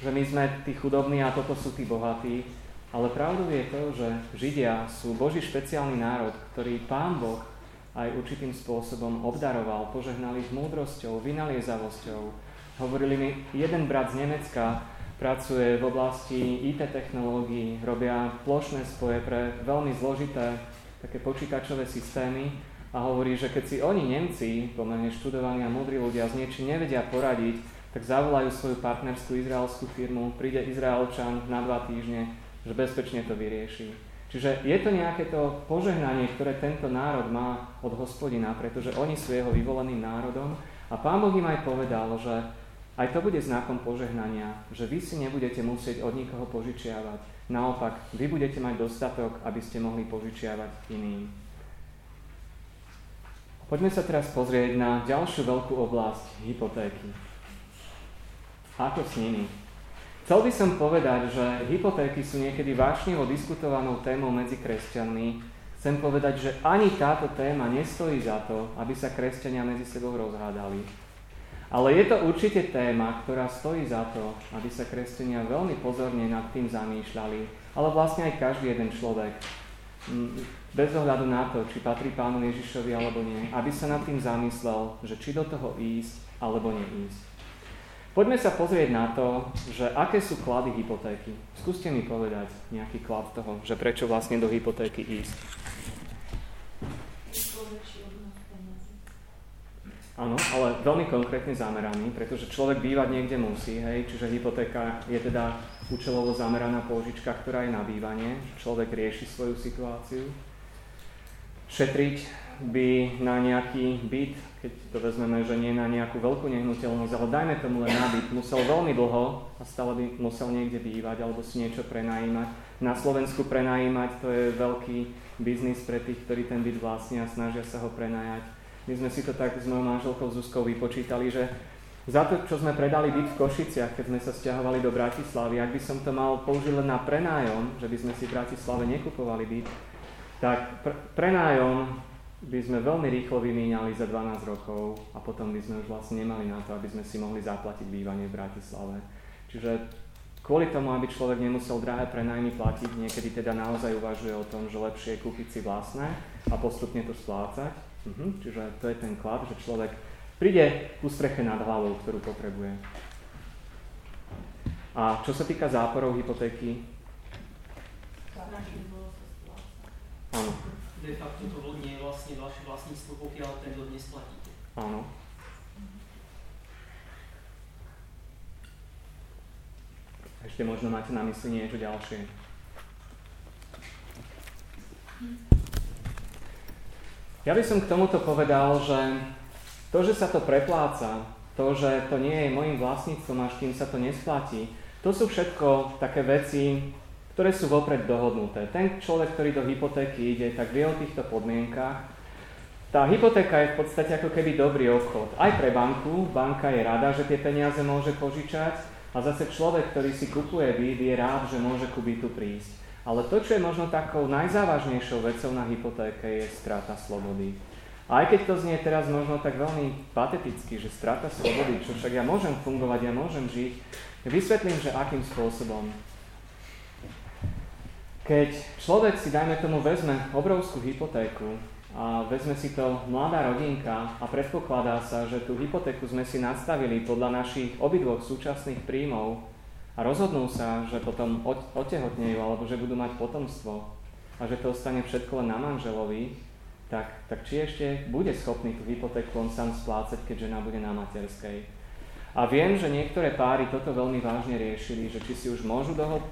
že my sme tí chudobní a toto sú tí bohatí. Ale pravdou je to, že Židia sú Boží špeciálny národ, ktorý Pán Boh aj určitým spôsobom obdaroval, požehnal ich múdrosťou, vynaliezavosťou. Hovorili mi, jeden brat z Nemecka pracuje v oblasti IT technológií, robia plošné spoje pre veľmi zložité také počítačové systémy a hovorí, že keď si oni Nemci, pomerne študovaní a múdri ľudia s niečím nevedia poradiť, tak zavolajú svoju partnerskú izraelskú firmu, príde Izraelčan na dva týždne, že bezpečne to vyrieši. Čiže je to nejaké to požehnanie, ktoré tento národ má od hospodina, pretože oni sú jeho vyvoleným národom a pán Boh im aj povedal, že aj to bude znakom požehnania, že vy si nebudete musieť od nikoho požičiavať. Naopak, vy budete mať dostatok, aby ste mohli požičiavať iným. Poďme sa teraz pozrieť na ďalšiu veľkú oblasť hypotéky. Ako s nimi? Chcel by som povedať, že hypotéky sú niekedy vášnivo diskutovanou témou medzi kresťanmi. Chcem povedať, že ani táto téma nestojí za to, aby sa kresťania medzi sebou rozhádali. Ale je to určite téma, ktorá stojí za to, aby sa kresťania veľmi pozorne nad tým zamýšľali, ale vlastne aj každý jeden človek, bez ohľadu na to, či patrí pánu Ježišovi alebo nie, aby sa nad tým zamyslel, že či do toho ísť alebo neísť. Poďme sa pozrieť na to, že aké sú klady hypotéky. Skúste mi povedať nejaký klad toho, že prečo vlastne do hypotéky ísť. Áno, ale veľmi konkrétne zameraný, pretože človek bývať niekde musí, hej, čiže hypotéka je teda účelovo zameraná pôžička, ktorá je na bývanie, človek rieši svoju situáciu. Šetriť by na nejaký byt, keď to vezmeme, že nie na nejakú veľkú nehnuteľnosť, ale dajme tomu len na byt, musel veľmi dlho a stále by musel niekde bývať alebo si niečo prenajímať. Na Slovensku prenajímať to je veľký biznis pre tých, ktorí ten byt vlastnia a snažia sa ho prenajať. My sme si to tak s mojou manželkou Zuzkou vypočítali, že za to, čo sme predali byt v Košiciach, keď sme sa stiahovali do Bratislavy, ak by som to mal použiť len na prenájom, že by sme si v Bratislave nekupovali byt, tak pr- prenájom by sme veľmi rýchlo vymieňali za 12 rokov a potom by sme už vlastne nemali na to, aby sme si mohli zaplatiť bývanie v Bratislave. Čiže kvôli tomu, aby človek nemusel drahé prenajmy platiť, niekedy teda naozaj uvažuje o tom, že lepšie je kúpiť si vlastné a postupne to splácať. Mhm, čiže to je ten klad, že človek príde ku streche nad hlavou, ktorú potrebuje. A čo sa týka záporov hypotéky? Áno de facto to nie je vlastne vaše vlastníctvo, pokiaľ ten dlh nesplatíte. Áno. Ešte možno máte na mysli niečo ďalšie. Ja by som k tomuto povedal, že to, že sa to prepláca, to, že to nie je môjim vlastníctvom, až kým sa to nesplatí, to sú všetko také veci, ktoré sú vopred dohodnuté. Ten človek, ktorý do hypotéky ide, tak vie o týchto podmienkach. Tá hypotéka je v podstate ako keby dobrý obchod. Aj pre banku, banka je rada, že tie peniaze môže požičať a zase človek, ktorý si kupuje byt, je rád, že môže ku bytu prísť. Ale to, čo je možno takou najzávažnejšou vecou na hypotéke, je strata slobody. A aj keď to znie teraz možno tak veľmi pateticky, že strata slobody, čo však ja môžem fungovať, ja môžem žiť, vysvetlím, že akým spôsobom. Keď človek si, dajme tomu, vezme obrovskú hypotéku a vezme si to mladá rodinka a predpokladá sa, že tú hypotéku sme si nastavili podľa našich obidvoch súčasných príjmov a rozhodnú sa, že potom otehotnejú alebo že budú mať potomstvo a že to ostane všetko len na manželovi, tak, tak či ešte bude schopný tú hypotéku on sám splácať, keď žena bude na materskej. A viem, že niektoré páry toto veľmi vážne riešili, že či si už môžu doho-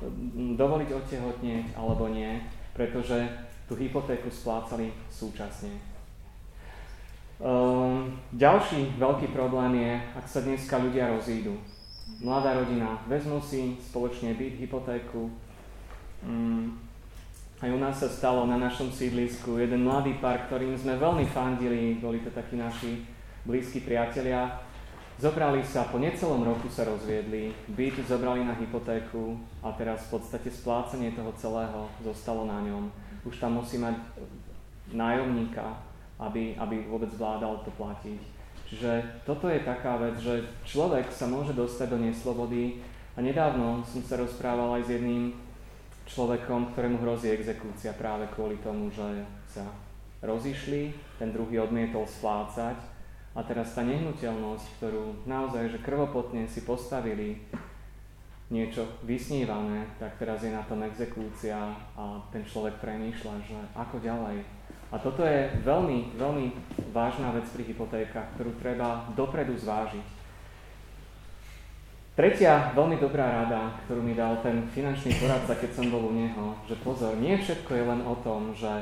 dovoliť otehotnieť alebo nie, pretože tú hypotéku splácali súčasne. Um, ďalší veľký problém je, ak sa dneska ľudia rozídu. Mladá rodina vezmú si spoločne byt, hypotéku. Um, aj u nás sa stalo na našom sídlisku jeden mladý pár, ktorým sme veľmi fandili, boli to takí naši blízki priatelia, Zobrali sa, po necelom roku sa rozviedli, byt zobrali na hypotéku a teraz v podstate splácanie toho celého zostalo na ňom. Už tam musí mať nájomníka, aby, aby vôbec vládal to platiť. Čiže toto je taká vec, že človek sa môže dostať do neslobody a nedávno som sa rozprával aj s jedným človekom, ktorému hrozí exekúcia práve kvôli tomu, že sa rozišli, ten druhý odmietol splácať a teraz tá nehnuteľnosť, ktorú naozaj že krvopotne si postavili niečo vysnívané, tak teraz je na tom exekúcia a ten človek premýšľa, že ako ďalej. A toto je veľmi, veľmi vážna vec pri hypotékach, ktorú treba dopredu zvážiť. Tretia veľmi dobrá rada, ktorú mi dal ten finančný poradca, keď som bol u neho, že pozor, nie všetko je len o tom, že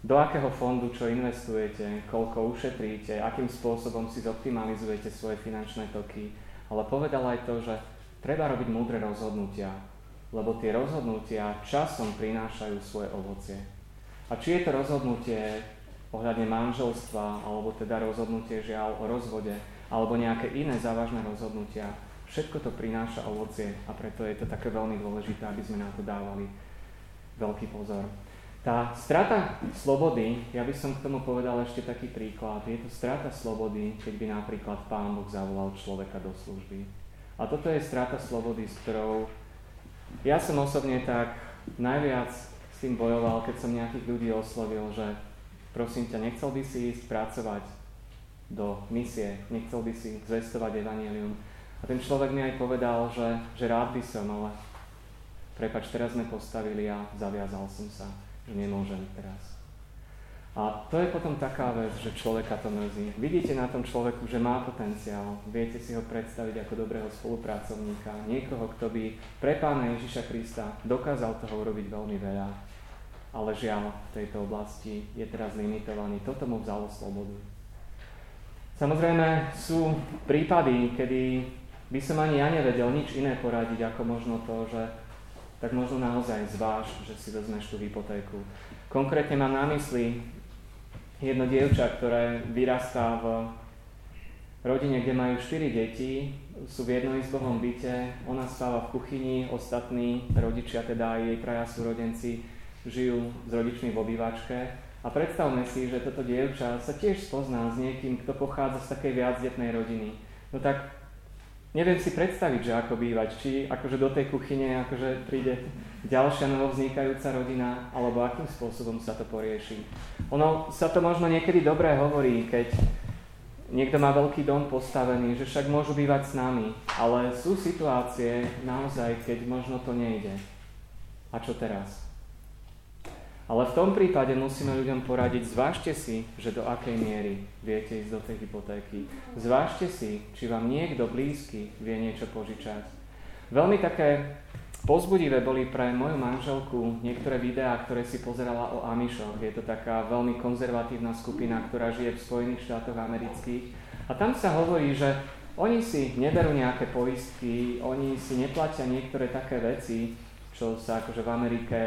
do akého fondu čo investujete, koľko ušetríte, akým spôsobom si zoptimalizujete svoje finančné toky, ale povedal aj to, že treba robiť múdre rozhodnutia, lebo tie rozhodnutia časom prinášajú svoje ovocie. A či je to rozhodnutie ohľadne manželstva, alebo teda rozhodnutie žiaľ o rozvode, alebo nejaké iné závažné rozhodnutia, všetko to prináša ovocie a preto je to také veľmi dôležité, aby sme na to dávali veľký pozor. Tá strata slobody, ja by som k tomu povedal ešte taký príklad. Je to strata slobody, keď by napríklad Pán Boh zavolal človeka do služby. A toto je strata slobody, s ktorou ja som osobne tak najviac tým bojoval, keď som nejakých ľudí oslovil, že prosím ťa, nechcel by si ísť pracovať do misie, nechcel by si zvestovať evanelium. A ten človek mi aj povedal, že, že rád by som, ale prepač, teraz sme postavili a zaviazal som sa že nemôžem teraz. A to je potom taká vec, že človeka to mrzí. Vidíte na tom človeku, že má potenciál, viete si ho predstaviť ako dobrého spolupracovníka, niekoho, kto by pre Pána Ježiša Krista dokázal toho urobiť veľmi veľa, ale žiaľ v tejto oblasti je teraz limitovaný. Toto mu vzalo slobodu. Samozrejme sú prípady, kedy by som ani ja nevedel nič iné poradiť, ako možno to, že tak možno naozaj zváž, že si vezmeš tú hypotéku. Konkrétne mám na mysli jedno dievča, ktoré vyrastá v rodine, kde majú 4 deti, sú v jednoizbovom byte, ona spáva v kuchyni, ostatní rodičia, teda aj jej traja súrodenci, žijú s rodičmi v obývačke. A predstavme si, že toto dievča sa tiež spozná s niekým, kto pochádza z takej viacdetnej rodiny. No tak Neviem si predstaviť, že ako bývať, či akože do tej kuchyne akože príde ďalšia novovznikajúca rodina, alebo akým spôsobom sa to porieši. Ono sa to možno niekedy dobre hovorí, keď niekto má veľký dom postavený, že však môžu bývať s nami, ale sú situácie naozaj, keď možno to nejde. A čo teraz? Ale v tom prípade musíme ľuďom poradiť, zvážte si, že do akej miery viete ísť do tej hypotéky. Zvážte si, či vám niekto blízky vie niečo požičať. Veľmi také pozbudivé boli pre moju manželku niektoré videá, ktoré si pozerala o Amišoch. Je to taká veľmi konzervatívna skupina, ktorá žije v Spojených štátoch amerických. A tam sa hovorí, že oni si neberú nejaké poistky, oni si neplatia niektoré také veci, čo sa akože v Amerike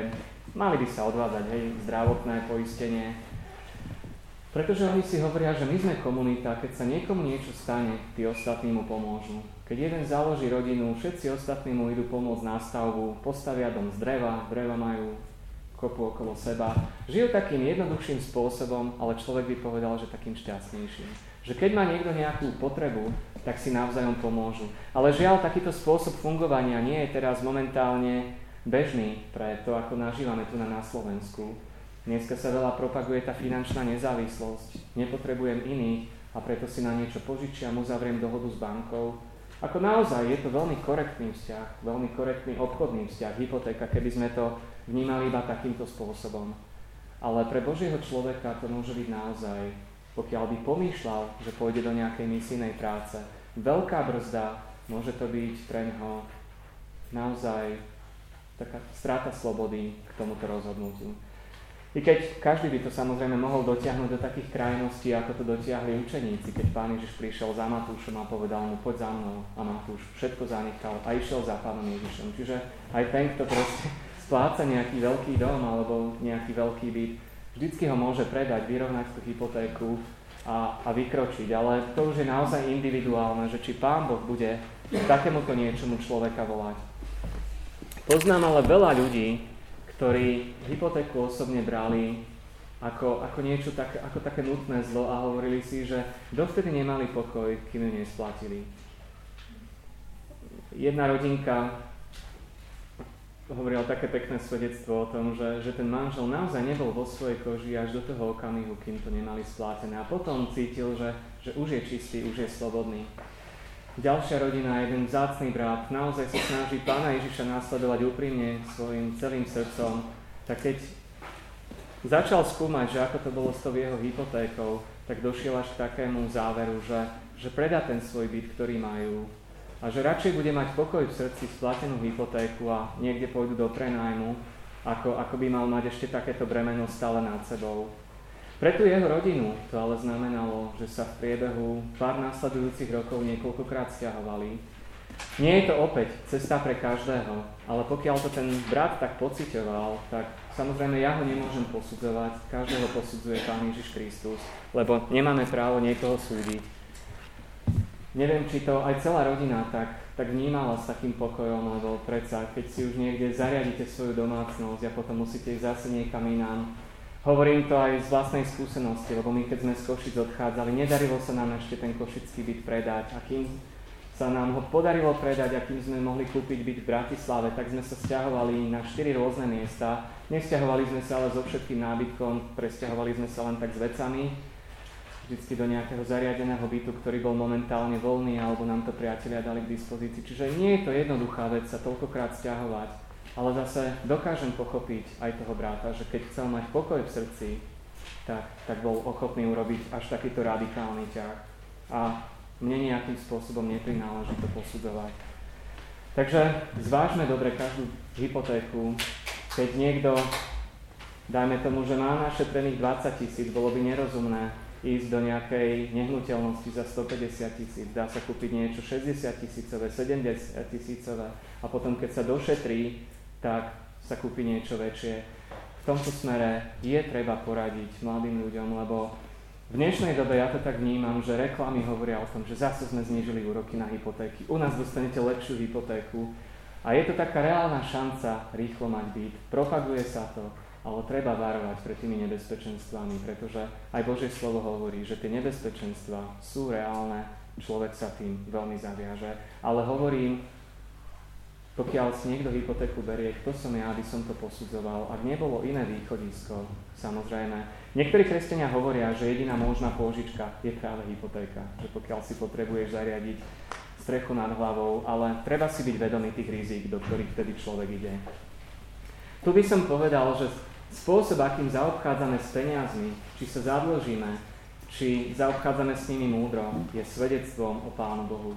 Mali by sa odvádzať, hej, zdravotné poistenie. Pretože oni si hovoria, že my sme komunita, keď sa niekomu niečo stane, tí ostatní mu pomôžu. Keď jeden založí rodinu, všetci ostatní mu idú pomôcť na stavbu, postavia dom z dreva, dreva majú kopu okolo seba. Žijú takým jednoduchším spôsobom, ale človek by povedal, že takým šťastnejším. Že keď má niekto nejakú potrebu, tak si navzájom pomôžu. Ale žiaľ, takýto spôsob fungovania nie je teraz momentálne bežný pre to, ako nažívame tu na, Slovensku. Dneska sa veľa propaguje tá finančná nezávislosť. Nepotrebujem iných a preto si na niečo požičiam, uzavriem dohodu s bankou. Ako naozaj je to veľmi korektný vzťah, veľmi korektný obchodný vzťah, hypotéka, keby sme to vnímali iba takýmto spôsobom. Ale pre Božieho človeka to môže byť naozaj, pokiaľ by pomýšľal, že pôjde do nejakej misijnej práce, veľká brzda, môže to byť pre neho naozaj taká strata slobody k tomuto rozhodnutiu. I keď každý by to samozrejme mohol dotiahnuť do takých krajností, ako to dotiahli učeníci, keď pán Ježiš prišiel za Matúšom a povedal mu, poď za mnou. A Matúš všetko zanechal a išiel za pánom Ježišom. Čiže aj ten, kto proste spláca nejaký veľký dom alebo nejaký veľký byt, vždycky ho môže predať, vyrovnať tú hypotéku a, a vykročiť. Ale to už je naozaj individuálne, že či pán Boh bude takémuto niečomu človeka volať. Poznám ale veľa ľudí, ktorí hypotéku osobne brali ako, ako niečo tak, ako také nutné zlo a hovorili si, že dovtedy nemali pokoj, kým ju nesplatili. Jedna rodinka hovorila také pekné svedectvo o tom, že, že ten manžel naozaj nebol vo svojej koži až do toho okamihu, kým to nemali splátené. A potom cítil, že, že už je čistý, už je slobodný. Ďalšia rodina, jeden vzácný brat, naozaj sa snaží Pána Ježiša následovať úprimne svojim celým srdcom, tak keď začal skúmať, že ako to bolo s tou jeho hypotékou, tak došiel až k takému záveru, že, že predá ten svoj byt, ktorý majú a že radšej bude mať pokoj v srdci splatenú hypotéku a niekde pôjdu do prenajmu, ako, ako by mal mať ešte takéto bremeno stále nad sebou. Pre tú jeho rodinu to ale znamenalo, že sa v priebehu pár následujúcich rokov niekoľkokrát stiahovali Nie je to opäť cesta pre každého, ale pokiaľ to ten brat tak pocitoval, tak samozrejme ja ho nemôžem posudzovať, každého posudzuje Pán Ježiš Kristus, lebo nemáme právo niekoho súdiť. Neviem, či to aj celá rodina tak, tak vnímala s takým pokojom, lebo predsa, keď si už niekde zariadíte svoju domácnosť a potom musíte ísť zase niekam inám. Hovorím to aj z vlastnej skúsenosti, lebo my keď sme z Košic odchádzali, nedarilo sa nám ešte ten košický byt predať. A kým sa nám ho podarilo predať a kým sme mohli kúpiť byt v Bratislave, tak sme sa stiahovali na 4 rôzne miesta. Nesťahovali sme sa ale so všetkým nábytkom, presťahovali sme sa len tak s vecami, vždy do nejakého zariadeného bytu, ktorý bol momentálne voľný, alebo nám to priatelia dali k dispozícii. Čiže nie je to jednoduchá vec sa toľkokrát stiahovať, ale zase dokážem pochopiť aj toho bráta, že keď chcel mať pokoj v srdci, tak, tak bol ochotný urobiť až takýto radikálny ťah. A mne nejakým spôsobom neprináleží to posudzovať. Takže zvážme dobre každú hypotéku. Keď niekto, dajme tomu, že má našetrených 20 tisíc, bolo by nerozumné ísť do nejakej nehnuteľnosti za 150 tisíc. Dá sa kúpiť niečo 60 tisícové, 70 tisícové a potom keď sa došetrí, tak sa kúpi niečo väčšie. V tomto smere je treba poradiť mladým ľuďom, lebo v dnešnej dobe ja to tak vnímam, že reklamy hovoria o tom, že zase sme znížili úroky na hypotéky. U nás dostanete lepšiu hypotéku a je to taká reálna šanca rýchlo mať byt. Propaguje sa to, ale treba varovať pred tými nebezpečenstvami, pretože aj Božie slovo hovorí, že tie nebezpečenstva sú reálne, človek sa tým veľmi zaviaže. Ale hovorím, pokiaľ si niekto hypotéku berie, kto som ja, aby som to posudzoval, ak nebolo iné východisko, samozrejme. Niektorí kresťania hovoria, že jediná možná pôžička je práve hypotéka, že pokiaľ si potrebuješ zariadiť strechu nad hlavou, ale treba si byť vedomý tých rizik, do ktorých vtedy človek ide. Tu by som povedal, že spôsob, akým zaobchádzame s peniazmi, či sa zadlžíme, či zaobchádzame s nimi múdro, je svedectvom o Pánu Bohu.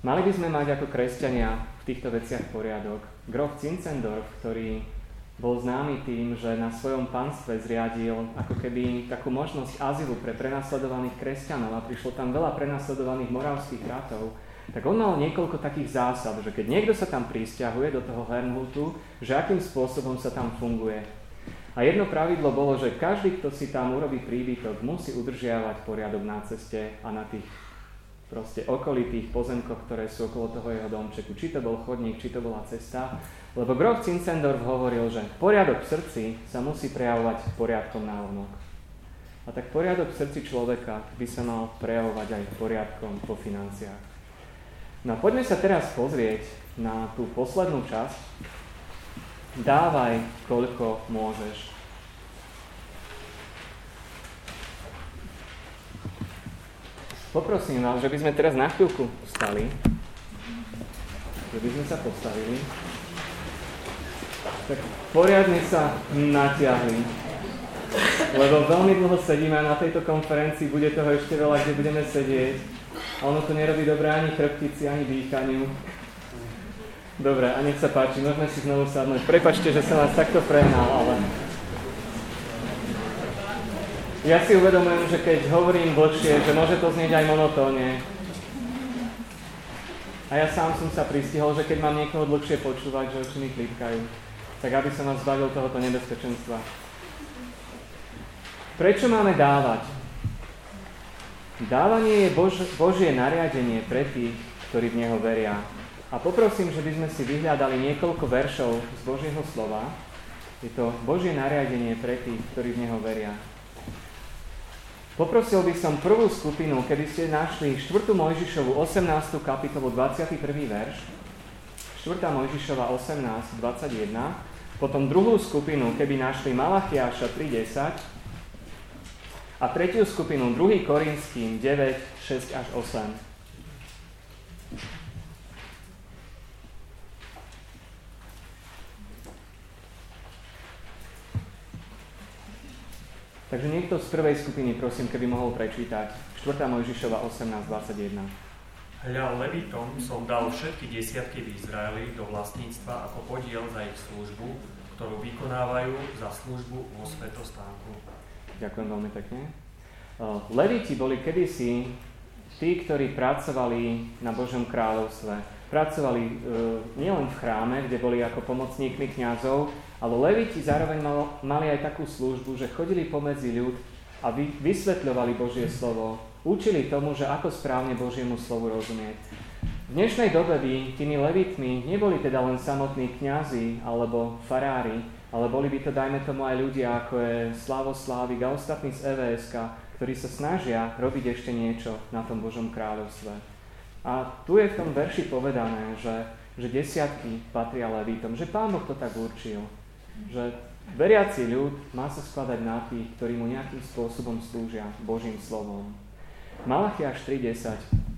Mali by sme mať ako kresťania týchto veciach poriadok. Grof Zinzendorf, ktorý bol známy tým, že na svojom panstve zriadil ako keby takú možnosť azylu pre prenasledovaných kresťanov a prišlo tam veľa prenasledovaných moravských bratov, tak on mal niekoľko takých zásad, že keď niekto sa tam pristiahuje do toho Hernhutu, že akým spôsobom sa tam funguje. A jedno pravidlo bolo, že každý, kto si tam urobí príbytok, musí udržiavať poriadok na ceste a na tých proste okolitých pozemkoch, ktoré sú okolo toho jeho domčeku. Či to bol chodník, či to bola cesta. Lebo Grof Zinzendorf hovoril, že poriadok v srdci sa musí prejavovať poriadkom na vonok. A tak poriadok v srdci človeka by sa mal prejavovať aj poriadkom po financiách. No a poďme sa teraz pozrieť na tú poslednú časť. Dávaj, koľko môžeš. Poprosím vás, že by sme teraz na chvíľku vstali, že by sme sa postavili, tak poriadne sa natiahli, lebo veľmi dlho sedíme na tejto konferencii, bude toho ešte veľa, kde budeme sedieť a ono to nerobí dobré ani chrbtici, ani dýchaniu. Dobre, a nech sa páči, môžeme si znovu sadnúť. Prepačte, že som vás takto prehnal, ale ja si uvedomujem, že keď hovorím dlhšie, že môže to znieť aj monotónne. A ja sám som sa pristihol, že keď mám niekoho dlhšie počúvať, že oči mi klipkajú, tak aby som vás zbavil tohoto nebezpečenstva. Prečo máme dávať? Dávanie je Bož, Božie nariadenie pre tých, ktorí v Neho veria. A poprosím, že by sme si vyhľadali niekoľko veršov z Božieho slova. Je to Božie nariadenie pre tých, ktorí v Neho veria. Poprosil by som prvú skupinu, keby ste našli 4. Mojžišovu 18. kapitolu 21. verš, 4. Mojžišova 18, 21, potom druhú skupinu, keby našli Malachiáša 3.10 a tretiu skupinu 2. Korinským 9, 6 až 8. Takže niekto z prvej skupiny, prosím, keby mohol prečítať 4. Mojžišova 18.21. Hľa Levitom som dal všetky desiatky v Izraeli do vlastníctva ako podiel za ich službu, ktorú vykonávajú za službu vo svetostánku. Ďakujem veľmi pekne. Leviti boli kedysi tí, ktorí pracovali na Božom kráľovstve. Pracovali e, nielen v chráme, kde boli ako pomocníkmi kňazov, ale leviti zároveň mal, mali aj takú službu, že chodili pomedzi ľud a vy, vysvetľovali Božie slovo. Učili tomu, že ako správne Božiemu slovu rozumieť. V dnešnej dobe by tými levitmi neboli teda len samotní kňazi alebo farári, ale boli by to, dajme tomu, aj ľudia, ako je Slavo Slávik a ostatní z EVSK, ktorí sa snažia robiť ešte niečo na tom Božom kráľovstve. A tu je v tom verši povedané, že, že desiatky patria levítom, že Pán Boh to tak určil, že veriaci ľud má sa skladať na tých, ktorí mu nejakým spôsobom slúžia Božím slovom. Malachiaš 3.10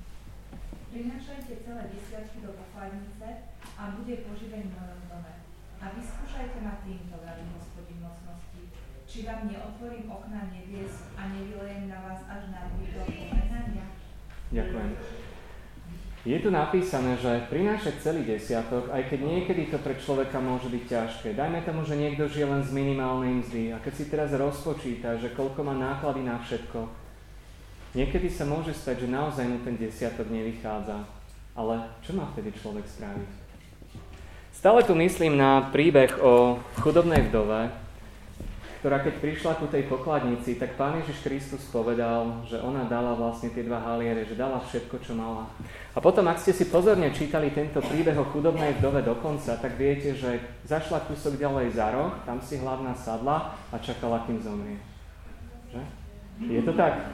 Prinášajte celé desiatky do pokladnice a bude poživeň v mojom dome. A vyskúšajte ma týmto, vraví hospodin mocnosti, či vám neotvorím okna nebies a nevylejem na vás až na do pomenania. Ďakujem. Je tu napísané, že prinášať celý desiatok, aj keď niekedy to pre človeka môže byť ťažké. Dajme tomu, že niekto žije len z minimálnej mzdy a keď si teraz rozpočíta, že koľko má náklady na všetko, niekedy sa môže stať, že naozaj mu ten desiatok nevychádza. Ale čo má vtedy človek spraviť? Stále tu myslím na príbeh o chudobnej vdove, ktorá keď prišla ku tej pokladnici, tak Pán Ježiš Kristus povedal, že ona dala vlastne tie dva haliere, že dala všetko, čo mala. A potom, ak ste si pozorne čítali tento príbeh o chudobnej vdove dokonca, tak viete, že zašla kúsok ďalej za roh, tam si hlavná sadla a čakala, kým zomrie. Že? Je to tak?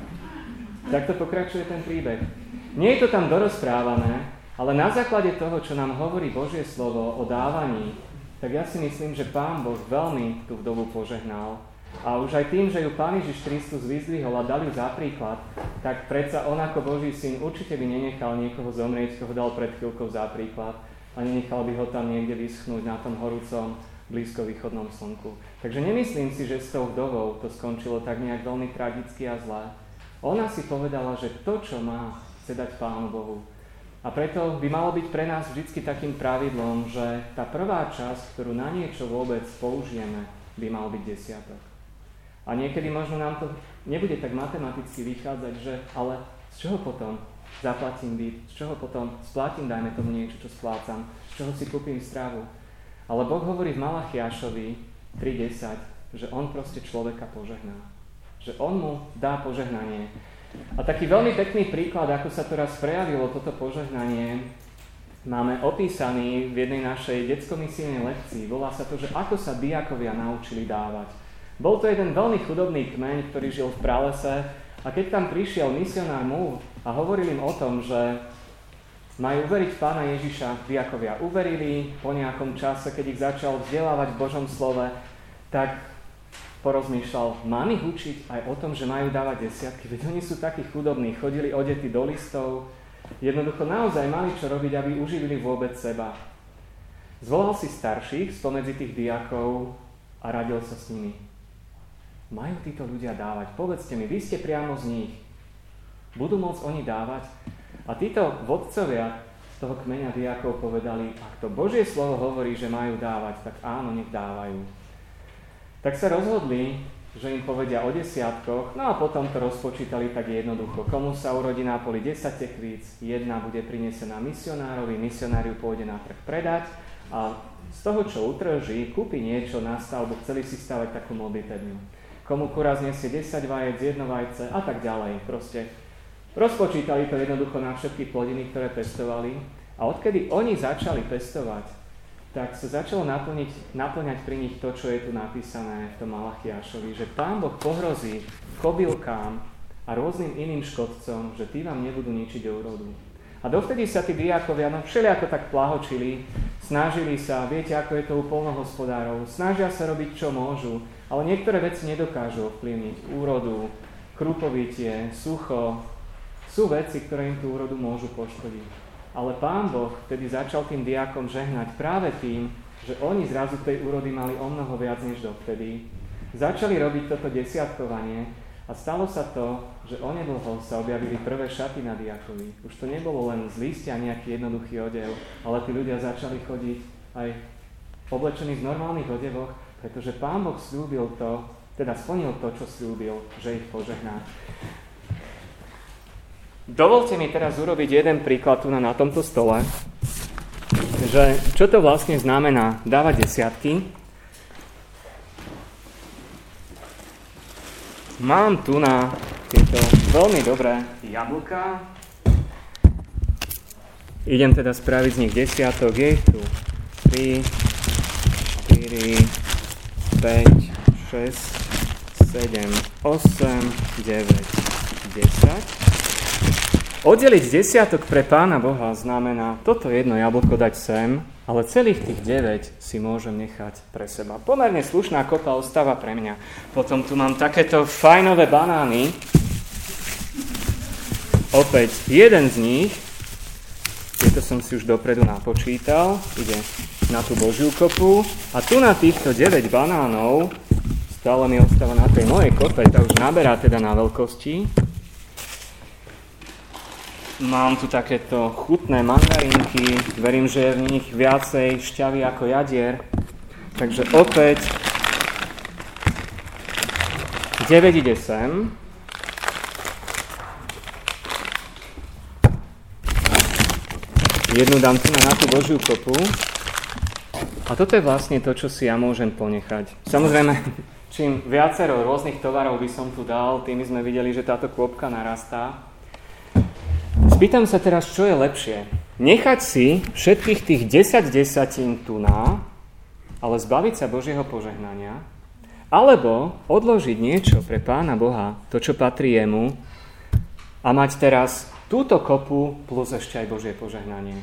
Takto pokračuje ten príbeh. Nie je to tam dorozprávané, ale na základe toho, čo nám hovorí Božie slovo o dávaní, tak ja si myslím, že Pán Boh veľmi tú vdovu požehnal. A už aj tým, že ju Pán Ježiš Kristus vyzdvihol a dal ju za príklad, tak predsa on ako Boží syn určite by nenechal niekoho zomrieť, koho dal pred chvíľkou za príklad a nenechal by ho tam niekde vyschnúť na tom horúcom blízko východnom slnku. Takže nemyslím si, že s tou vdovou to skončilo tak nejak veľmi tragicky a zlé. Ona si povedala, že to, čo má, chce dať Pánu Bohu. A preto by malo byť pre nás vždy takým pravidlom, že tá prvá časť, ktorú na niečo vôbec použijeme, by mal byť desiatok. A niekedy možno nám to nebude tak matematicky vychádzať, že ale z čoho potom zaplatím byt, z čoho potom splatím, dajme tomu niečo, čo splácam, z čoho si kúpim stravu. Ale Boh hovorí v Malachiašovi 3.10, že On proste človeka požehná. Že On mu dá požehnanie. A taký veľmi pekný príklad, ako sa to raz prejavilo toto požehnanie, máme opísaný v jednej našej detskomisijnej lekcii. Volá sa to, že ako sa diakovia naučili dávať. Bol to jeden veľmi chudobný kmeň, ktorý žil v pralese a keď tam prišiel misionár mu a hovoril im o tom, že majú uveriť pána Ježiša, diakovia uverili, po nejakom čase, keď ich začal vzdelávať v Božom slove, tak porozmýšľal, mám ich učiť aj o tom, že majú dávať desiatky, veď oni sú takí chudobní, chodili odety do listov, jednoducho naozaj mali čo robiť, aby uživili vôbec seba. Zvolal si starších spomedzi tých diakov a radil sa s nimi. Majú títo ľudia dávať? Povedzte mi, vy ste priamo z nich. Budú môcť oni dávať? A títo vodcovia z toho kmeňa diakov povedali, ak to Božie slovo hovorí, že majú dávať, tak áno, nech dávajú. Tak sa rozhodli, že im povedia o desiatkoch, no a potom to rozpočítali tak jednoducho. Komu sa urodí na poli 10 tekvíc, jedna bude prinesená misionárovi, misionár ju pôjde na trh predať a z toho, čo utrží, kúpi niečo na stavbu, chceli si stavať takú modlitebňu. Komu kuraz nesie 10 vajec, jedno vajce a tak ďalej. Proste rozpočítali to jednoducho na všetky plodiny, ktoré pestovali a odkedy oni začali pestovať tak sa začalo naplniť, naplňať pri nich to, čo je tu napísané v tom Malachiašovi, že Pán Boh pohrozí kobylkám a rôznym iným škodcom, že tí vám nebudú ničiť úrodu. A dovtedy sa tí diákovia no všelijako tak plahočili, snažili sa, viete, ako je to u polnohospodárov, snažia sa robiť, čo môžu, ale niektoré veci nedokážu ovplyvniť. Úrodu, krupovitie, sucho, sú veci, ktoré im tú úrodu môžu poškodiť. Ale pán Boh vtedy začal tým diakom žehnať práve tým, že oni zrazu tej úrody mali o mnoho viac než dovtedy. Začali robiť toto desiatkovanie a stalo sa to, že onedlho sa objavili prvé šaty na diakovi. Už to nebolo len z listia nejaký jednoduchý odev, ale tí ľudia začali chodiť aj oblečení v normálnych odevoch, pretože Pán Boh slúbil to, teda splnil to, čo slúbil, že ich požehná. Dovolte mi teraz urobiť jeden príklad tu na, na tomto stole, že čo to vlastne znamená dávať desiatky. Mám tu na tieto veľmi dobré jablka. Idem teda spraviť z nich desiatok. Je tu 3, 4, 5, 6, 7, 8, 9, 10. Oddeliť desiatok pre Pána Boha znamená toto jedno jablko dať sem, ale celých tých 9 si môžem nechať pre seba. Pomerne slušná kopa ostáva pre mňa. Potom tu mám takéto fajnové banány. Opäť jeden z nich, tieto som si už dopredu napočítal, ide na tú Božiu kopu. A tu na týchto 9 banánov, stále mi ostáva na tej mojej kope, tá už naberá teda na veľkosti, Mám tu takéto chutné mandarinky, verím, že je v nich viacej šťavy ako jadier. Takže opäť 9 ide sem. Jednu dám tu na tú Božiu kopu. A toto je vlastne to, čo si ja môžem ponechať. Samozrejme, čím viacero rôznych tovarov by som tu dal, tým sme videli, že táto kôpka narastá. Spýtam sa teraz, čo je lepšie. Nechať si všetkých tých 10 desatín tu na, ale zbaviť sa Božieho požehnania, alebo odložiť niečo pre Pána Boha, to, čo patrí jemu, a mať teraz túto kopu plus ešte aj Božie požehnanie.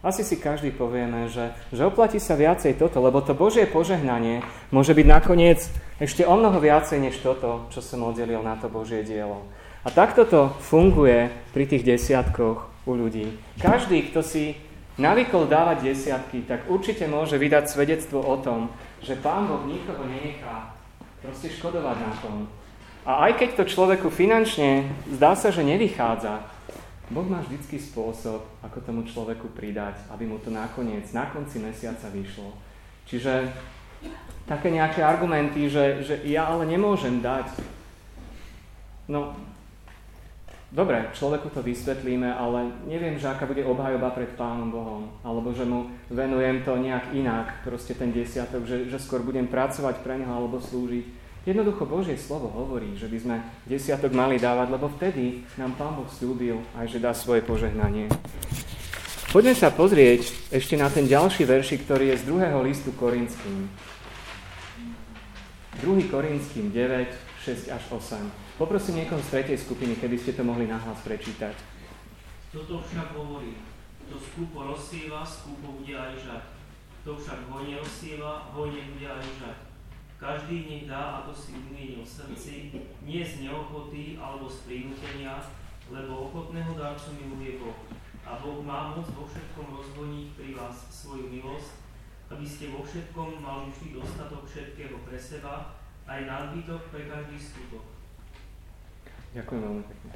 Asi si každý povieme, že, že oplatí sa viacej toto, lebo to Božie požehnanie môže byť nakoniec ešte o mnoho viacej než toto, čo som oddelil na to Božie dielo. A takto to funguje pri tých desiatkoch u ľudí. Každý, kto si navykol dávať desiatky, tak určite môže vydať svedectvo o tom, že Pán Boh nikoho nenechá proste škodovať na tom. A aj keď to človeku finančne zdá sa, že nevychádza, Boh má vždycký spôsob, ako tomu človeku pridať, aby mu to nakoniec, na konci mesiaca vyšlo. Čiže také nejaké argumenty, že, že ja ale nemôžem dať. No, Dobre, človeku to vysvetlíme, ale neviem, že aká bude obhajoba pred Pánom Bohom, alebo že mu venujem to nejak inak, proste ten desiatok, že, že skôr budem pracovať pre neho alebo slúžiť. Jednoducho Božie slovo hovorí, že by sme desiatok mali dávať, lebo vtedy nám Pán Boh slúbil aj, že dá svoje požehnanie. Poďme sa pozrieť ešte na ten ďalší verši, ktorý je z druhého listu Korinským. 2. Korinským 9, 6 až 8. Poprosím niekoho z tretej skupiny, keby ste to mohli nahlas prečítať. Toto však hovorí, kto skúpo rozsieva, skúpo bude aj žať. Kto však hojne rozsieva, hojne bude aj žať. Každý nech dá, ako si umieni v srdci, nie z neochoty alebo z prinútenia, lebo ochotného darcu miluje Boh. A Boh má moc vo všetkom rozvoniť pri vás svoju milosť, aby ste vo všetkom mali vždy dostatok všetkého pre seba, aj nadbytok pre každý skutok. Ďakujem veľmi pekne.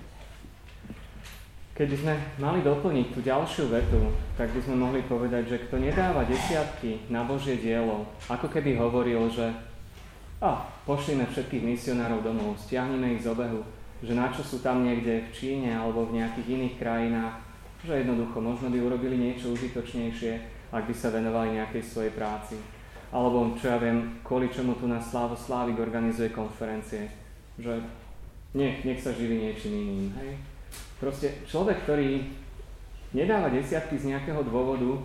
Keby sme mali doplniť tú ďalšiu vetu, tak by sme mohli povedať, že kto nedáva desiatky na Božie dielo, ako keby hovoril, že a, pošlíme všetkých misionárov domov, stiahneme ich z obehu, že na čo sú tam niekde v Číne alebo v nejakých iných krajinách, že jednoducho možno by urobili niečo užitočnejšie, ak by sa venovali nejakej svojej práci. Alebo, čo ja viem, kvôli čomu tu na Slávo Slávik organizuje konferencie. Že nech, nech sa živí niečím iným. Hej? Proste človek, ktorý nedáva desiatky z nejakého dôvodu,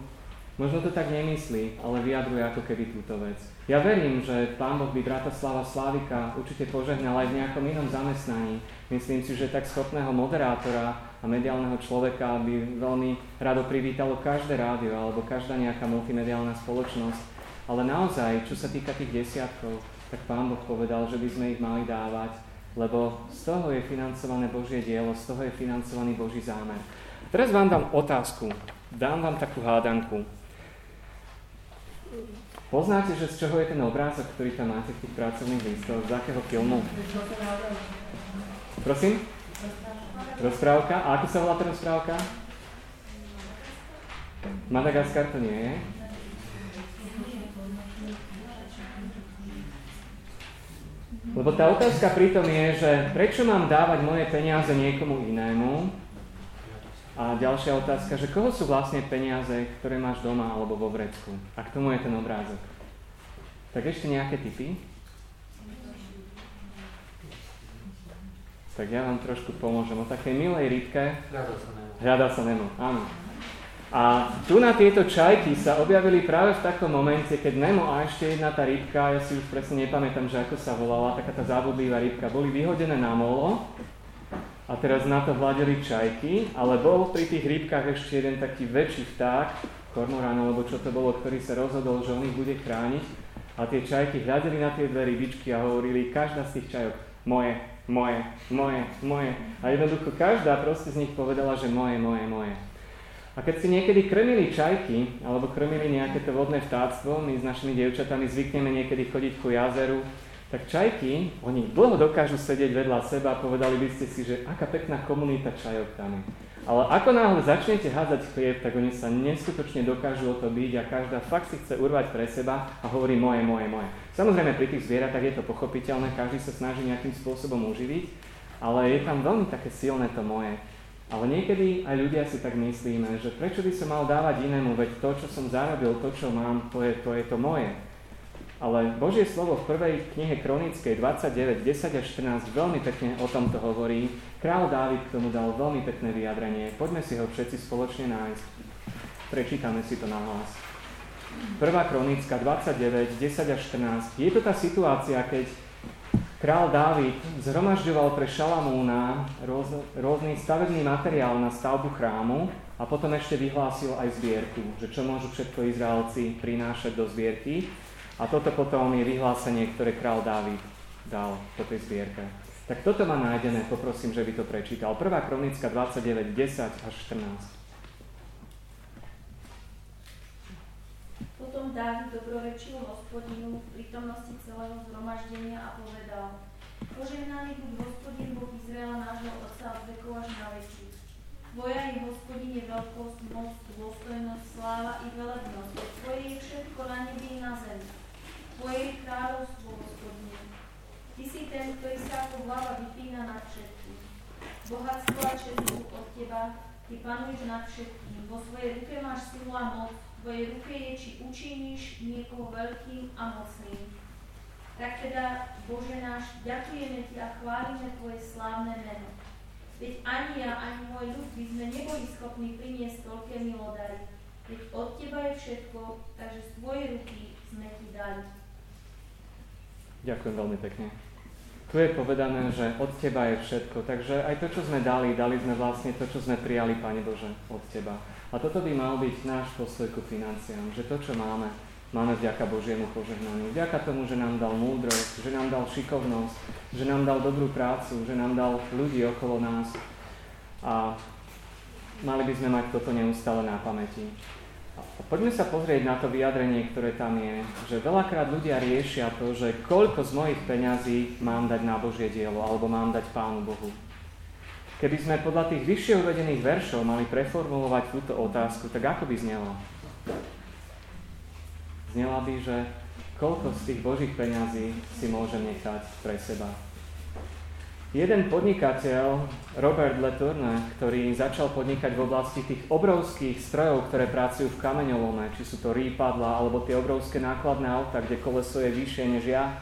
možno to tak nemyslí, ale vyjadruje ako keby túto vec. Ja verím, že Pán Boh by Bratislava Slávika určite požehnal aj v nejakom inom zamestnaní. Myslím si, že tak schopného moderátora a mediálneho človeka by veľmi rado privítalo každé rádio alebo každá nejaká multimediálna spoločnosť. Ale naozaj, čo sa týka tých desiatkov, tak Pán Boh povedal, že by sme ich mali dávať lebo z toho je financované Božie dielo, z toho je financovaný Boží zámer. Teraz vám dám otázku, dám vám takú hádanku. Poznáte, že z čoho je ten obrázok, ktorý tam máte v tých pracovných listoch? Z akého filmu? Prosím? Rozprávka? A ako sa volá tá rozprávka? Madagaskar to nie je? Lebo tá otázka pritom je, že prečo mám dávať moje peniaze niekomu inému, A ďalšia otázka, že koho sú vlastne peniaze, ktoré máš doma alebo vo vrecku? A k tomu je ten obrázok. Tak ešte nejaké typy? Tak ja vám trošku pomôžem. O takej milej rybke. Hľadá sa Nemo. Hľadá sa Nemo, áno. A tu na tieto čajky sa objavili práve v takom momente, keď Nemo a ešte jedna tá rybka, ja si už presne nepamätám, že ako sa volala, taká tá zábudlivá rybka, boli vyhodené na molo a teraz na to hľadili čajky, ale bol pri tých rybkách ešte jeden taký väčší vták, kormorán alebo čo to bolo, ktorý sa rozhodol, že on ich bude chrániť a tie čajky hľadeli na tie dve rybičky a hovorili, každá z tých čajok, moje, moje, moje, moje. A jednoducho každá proste z nich povedala, že moje, moje, moje. A keď si niekedy krmili čajky, alebo krmili nejaké to vodné vtáctvo, my s našimi dievčatami zvykneme niekedy chodiť ku jazeru, tak čajky, oni dlho dokážu sedieť vedľa seba a povedali by ste si, že aká pekná komunita čajok tam je. Ale ako náhle začnete hádzať chlieb, tak oni sa neskutočne dokážu o to byť a každá fakt si chce urvať pre seba a hovorí moje, moje, moje. Samozrejme pri tých zvieratách je to pochopiteľné, každý sa snaží nejakým spôsobom uživiť, ale je tam veľmi také silné to moje. Ale niekedy aj ľudia si tak myslíme, že prečo by som mal dávať inému, veď to, čo som zarobil, to, čo mám, to je to, je to moje. Ale Božie slovo v prvej knihe Kronickej 29, 10 až 14 veľmi pekne o tomto hovorí. Král Dávid k tomu dal veľmi pekné vyjadrenie. Poďme si ho všetci spoločne nájsť. Prečítame si to na hlas. Prvá Kronická 29, 10 až 14. Je to tá situácia, keď Král Dávid zhromažďoval pre Šalamúna rôz, rôzny stavebný materiál na stavbu chrámu a potom ešte vyhlásil aj zbierku, že čo môžu všetko Izraelci prinášať do zbierky. A toto potom je vyhlásenie, ktoré král Dávid dal po tej zbierke. Tak toto má nájdené, poprosím, že by to prečítal. Prvá kronická 29, 10 až 14. Potom Dávid dobrorečil hospodinu v prítomnosti celého zhromaždenia a povedal Požehnaný buď hospodin Boh Izraela nášho Otca od vekov až na veky. Tvoja je hospodine veľkosť, moc, dôstojnosť, sláva i velebnosť. Tvoje je všetko na nebi i na zemi. Tvoje je kráľovstvo, hospodine. Ty si ten, ktorý sa ako hlava vypína nad všetkým. Bohatstvo a čest od teba, ty panuješ nad všetkým. Vo svojej ruke máš silu a moc, tvojej ruke je, či učiníš niekoho veľkým a mocným. Tak teda, Bože náš, ďakujeme Ti a chválime Tvoje slávne meno. Veď ani ja, ani môj ľud by sme neboli schopní priniesť toľké milodary. Veď od Teba je všetko, takže z Tvojej ruky sme Ti dali. Ďakujem veľmi pekne. Tu je povedané, že od Teba je všetko, takže aj to, čo sme dali, dali sme vlastne to, čo sme prijali, Pane Bože, od Teba. A toto by mal byť náš postoj ku financiám, že to, čo máme, máme vďaka Božiemu požehnaniu. Vďaka tomu, že nám dal múdrosť, že nám dal šikovnosť, že nám dal dobrú prácu, že nám dal ľudí okolo nás. A mali by sme mať toto neustále na pamäti. A poďme sa pozrieť na to vyjadrenie, ktoré tam je, že veľakrát ľudia riešia to, že koľko z mojich peňazí mám dať na Božie dielo, alebo mám dať Pánu Bohu. Keby sme podľa tých vyššie uvedených veršov mali preformulovať túto otázku, tak ako by znela? Znela by, že koľko z tých Božích peňazí si môžem nechať pre seba. Jeden podnikateľ, Robert Letourne, ktorý začal podnikať v oblasti tých obrovských strojov, ktoré pracujú v kameňolome, či sú to rýpadla, alebo tie obrovské nákladné auta, kde koleso je vyššie než ja,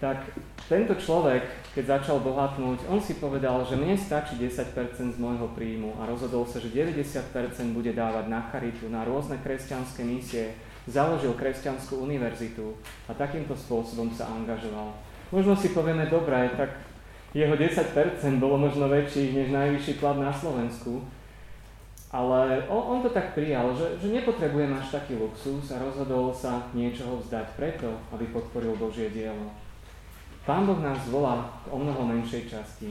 tak tento človek, keď začal bohatnúť, on si povedal, že mne stačí 10% z môjho príjmu a rozhodol sa, že 90% bude dávať na charitu, na rôzne kresťanské misie, založil kresťanskú univerzitu a takýmto spôsobom sa angažoval. Možno si povieme, dobré, tak jeho 10% bolo možno väčší než najvyšší plat na Slovensku, ale on, on to tak prijal, že, že nepotrebujem až taký luxus a rozhodol sa niečoho vzdať preto, aby podporil Božie dielo. Pán Boh nás volá o mnoho menšej časti.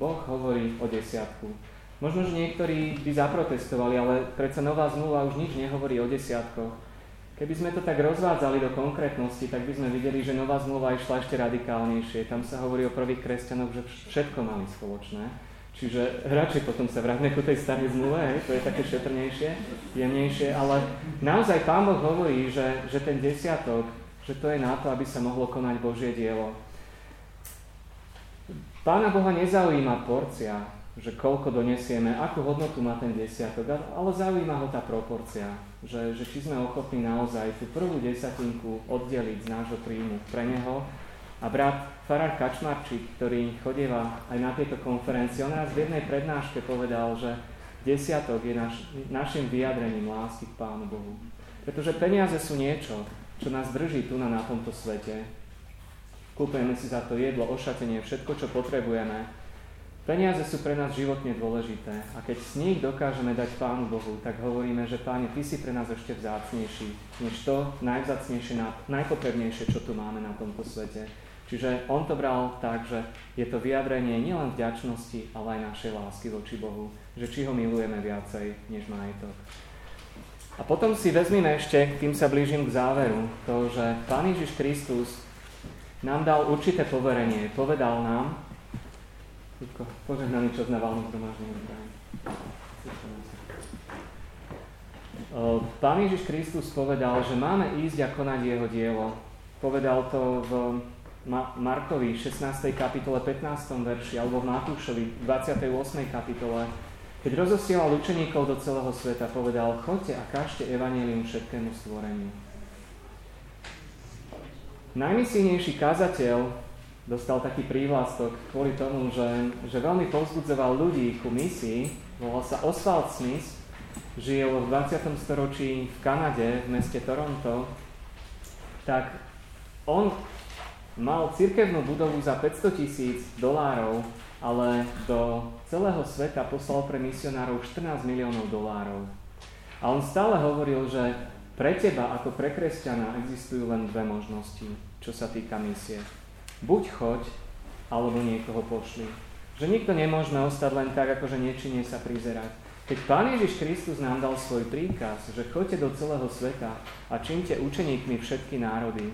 Boh hovorí o desiatku. Možno, že niektorí by zaprotestovali, ale predsa nová zmluva už nič nehovorí o desiatkoch. Keby sme to tak rozvádzali do konkrétnosti, tak by sme videli, že nová zmluva išla ešte radikálnejšie. Tam sa hovorí o prvých kresťanoch, že všetko mali spoločné. Čiže radšej potom sa vráťme ku tej starej zmluve, hej, to je také šetrnejšie, jemnejšie, ale naozaj Pán Boh hovorí, že, že ten desiatok, že to je na to, aby sa mohlo konať Božie dielo. Pána Boha nezaujíma porcia, že koľko donesieme, akú hodnotu má ten desiatok, ale zaujíma ho tá proporcia, že, že či sme ochotní naozaj tú prvú desatinku oddeliť z nášho príjmu pre neho. A brat Farár Kačmarčík, ktorý chodieva aj na tieto konferencie, on raz v jednej prednáške povedal, že desiatok je naš, našim vyjadrením lásky k Pánu Bohu. Pretože peniaze sú niečo, čo nás drží tu na, na tomto svete. Kúpujeme si za to jedlo, ošatenie, všetko, čo potrebujeme, Peniaze sú pre nás životne dôležité a keď z nich dokážeme dať Pánu Bohu, tak hovoríme, že Páne, Ty si pre nás ešte vzácnejší, než to najvzácnejšie, najpotrebnejšie, čo tu máme na tomto svete. Čiže on to bral tak, že je to vyjadrenie nielen vďačnosti, ale aj našej lásky voči Bohu, že či ho milujeme viacej než majetok. A potom si vezmime ešte, tým sa blížim k záveru, to, že Pán Ježiš Kristus nám dal určité poverenie. Povedal nám, Ľudko, požehnaný čas na zhromaždenie. Pán Ježiš Kristus povedal, že máme ísť a konať jeho dielo. Povedal to v Markovi 16. kapitole 15. verši alebo v Matúšovi 28. kapitole. Keď rozosielal učeníkov do celého sveta, povedal, choďte a kažte evanelium všetkému stvoreniu. Najmisijnejší kazateľ dostal taký prívlastok kvôli tomu, že, že veľmi povzbudzoval ľudí ku misii. Volal sa Oswald Smith, žil v 20. storočí v Kanade, v meste Toronto. Tak on mal cirkevnú budovu za 500 tisíc dolárov, ale do celého sveta poslal pre misionárov 14 miliónov dolárov. A on stále hovoril, že pre teba ako pre kresťana existujú len dve možnosti, čo sa týka misie buď choď, alebo niekoho pošli. Že nikto nemôžeme ostať len tak, akože nečine sa prizerať. Keď Pán Ježiš Kristus nám dal svoj príkaz, že choďte do celého sveta a čínte učeníkmi všetky národy,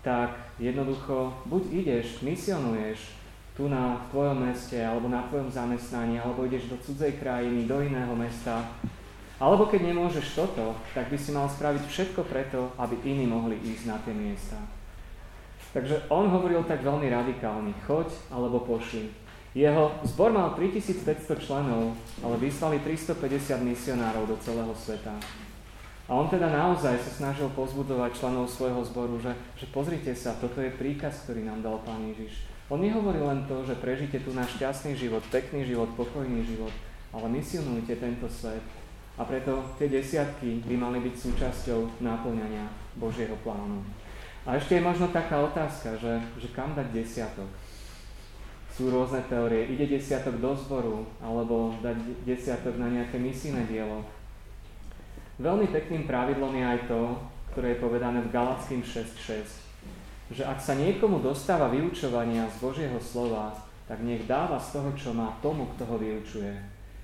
tak jednoducho buď ideš, misionuješ tu na tvojom meste alebo na tvojom zamestnaní, alebo ideš do cudzej krajiny, do iného mesta, alebo keď nemôžeš toto, tak by si mal spraviť všetko preto, aby iní mohli ísť na tie miesta. Takže on hovoril tak veľmi radikálne, choď alebo pošli. Jeho zbor mal 3500 členov, ale vyslali 350 misionárov do celého sveta. A on teda naozaj sa snažil pozbudovať členov svojho zboru, že, že pozrite sa, toto je príkaz, ktorý nám dal Pán Ježiš. On nehovoril len to, že prežite tu náš šťastný život, pekný život, pokojný život, ale misionujte tento svet. A preto tie desiatky by mali byť súčasťou náplňania Božieho plánu. A ešte je možno taká otázka, že, že kam dať desiatok? Sú rôzne teórie. Ide desiatok do zboru, alebo dať desiatok na nejaké misijné dielo. Veľmi pekným pravidlom je aj to, ktoré je povedané v Galackým 6.6, že ak sa niekomu dostáva vyučovania z Božieho slova, tak nech dáva z toho, čo má tomu, kto ho vyučuje.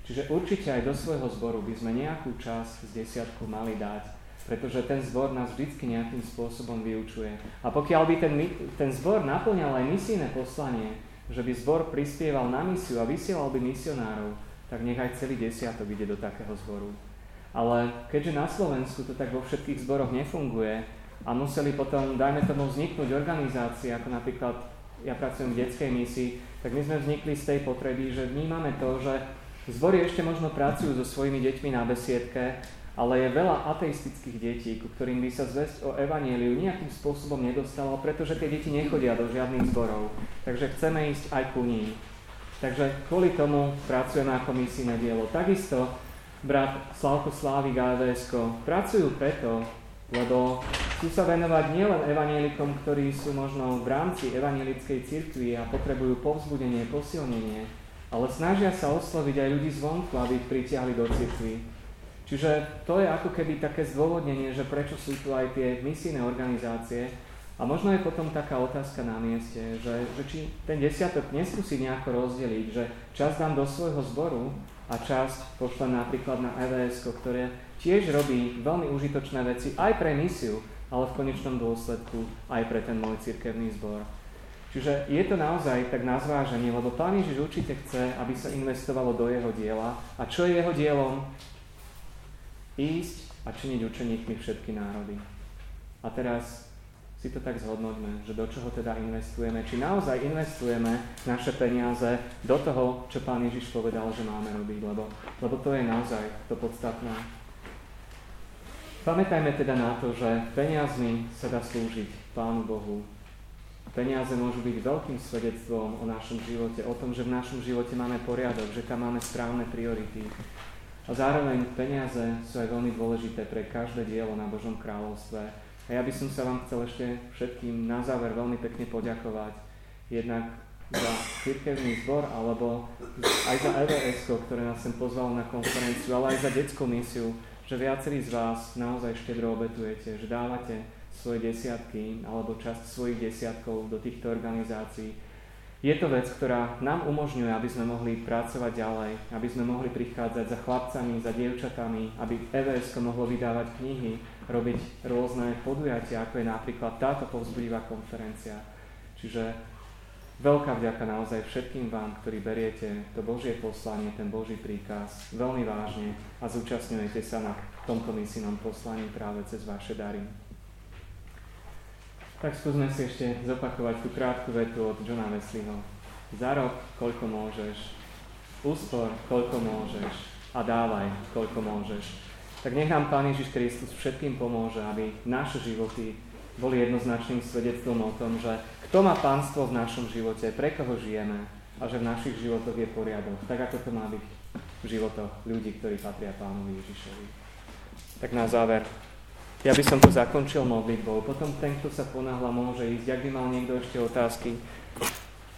Čiže určite aj do svojho zboru by sme nejakú časť z desiatku mali dať pretože ten zbor nás vždy nejakým spôsobom vyučuje. A pokiaľ by ten, ten zbor naplňal aj misijné poslanie, že by zbor prispieval na misiu a vysielal by misionárov, tak nech aj celý desiatok ide do takého zboru. Ale keďže na Slovensku to tak vo všetkých zboroch nefunguje a museli potom, dajme tomu, vzniknúť organizácie, ako napríklad ja pracujem v detskej misii, tak my sme vznikli z tej potreby, že vnímame to, že zbory ešte možno pracujú so svojimi deťmi na besiedke, ale je veľa ateistických detí, ku ktorým by sa zväzť o evaníliu nejakým spôsobom nedostalo, pretože tie deti nechodia do žiadnych zborov. Takže chceme ísť aj ku ním. Takže kvôli tomu pracujeme ako misijné dielo. Takisto brat Slavko Slávik a pracujú preto, lebo chcú sa venovať nielen evanielikom, ktorí sú možno v rámci evanielickej cirkvi a potrebujú povzbudenie, posilnenie, ale snažia sa osloviť aj ľudí zvonku, aby ich pritiahli do cirkvi. Čiže to je ako keby také zdôvodnenie, že prečo sú tu aj tie misijné organizácie. A možno je potom taká otázka na mieste, že, že či ten desiatok neskúsi nejako rozdeliť, že časť dám do svojho zboru a časť pošlem napríklad na EVS, ktoré tiež robí veľmi užitočné veci aj pre misiu, ale v konečnom dôsledku aj pre ten môj cirkevný zbor. Čiže je to naozaj tak na zváženie, lebo Pán Ježiš určite chce, aby sa investovalo do jeho diela. A čo je jeho dielom? Ísť a činiť učeníkmi všetky národy. A teraz si to tak zhodnoťme, že do čoho teda investujeme. Či naozaj investujeme naše peniaze do toho, čo Pán Ježiš povedal, že máme robiť, lebo, lebo to je naozaj to podstatné. Pamätajme teda na to, že peniazmi sa dá slúžiť Pánu Bohu. Peniaze môžu byť veľkým svedectvom o našom živote, o tom, že v našom živote máme poriadok, že tam máme správne priority. A zároveň peniaze sú aj veľmi dôležité pre každé dielo na Božom kráľovstve a ja by som sa vám chcel ešte všetkým na záver veľmi pekne poďakovať jednak za cirkevný zbor alebo aj za EVS, ktoré nás sem pozvalo na konferenciu, ale aj za detskú misiu, že viacerí z vás naozaj štedro obetujete, že dávate svoje desiatky alebo časť svojich desiatkov do týchto organizácií. Je to vec, ktorá nám umožňuje, aby sme mohli pracovať ďalej, aby sme mohli prichádzať za chlapcami, za dievčatami, aby EVS mohlo vydávať knihy, robiť rôzne podujatia, ako je napríklad táto povzbudivá konferencia. Čiže veľká vďaka naozaj všetkým vám, ktorí beriete to Božie poslanie, ten Boží príkaz veľmi vážne a zúčastňujete sa na tomto misijnom poslaní práve cez vaše dary. Tak skúsme si ešte zopakovať tú krátku vetu od Johna Wesleyho. Zarob, koľko môžeš, úspor, koľko môžeš a dávaj, koľko môžeš tak nech nám Pán Ježiš Kristus všetkým pomôže, aby naše životy boli jednoznačným svedectvom o tom, že kto má pánstvo v našom živote, pre koho žijeme a že v našich životoch je poriadok, tak ako to má byť v životoch ľudí, ktorí patria Pánovi Ježišovi. Tak na záver, ja by som tu zakončil modlitbou, potom ten, kto sa ponáhla, môže ísť. Ak by mal niekto ešte otázky,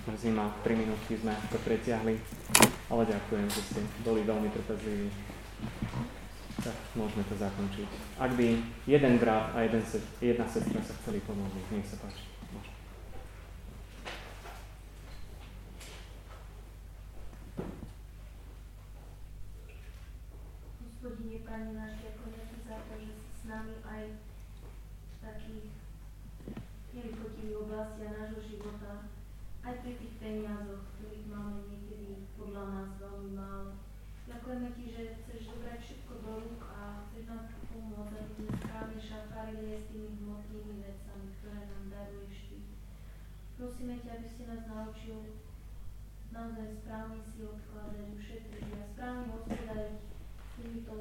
mrzí ma, 3 minútky sme to pretiahli, ale ďakujem, že ste boli veľmi trpezliví. Tak môžeme to zakončiť. Ak by jeden brat a jeden, jedna sestra sa chceli pomôcť, nech sa páči. Hospodine, Pane náš, ďakujeme ti za to, že si s nami aj v takých nevychotivých oblastiach nášho života, aj pri tých peniazoch, ktorých máme niekedy podľa nás veľmi málo. Ďakujeme ti, že chceš zobrať všetko do rúk a chceš nám pomôcť, aby sme správne šafárili s tými hmotnými vecami, ktoré nám daruješ ty. Prosíme ťa, aby si nás naučil naozaj správne si odkladať, ušetriť a správne hospodariť s týmito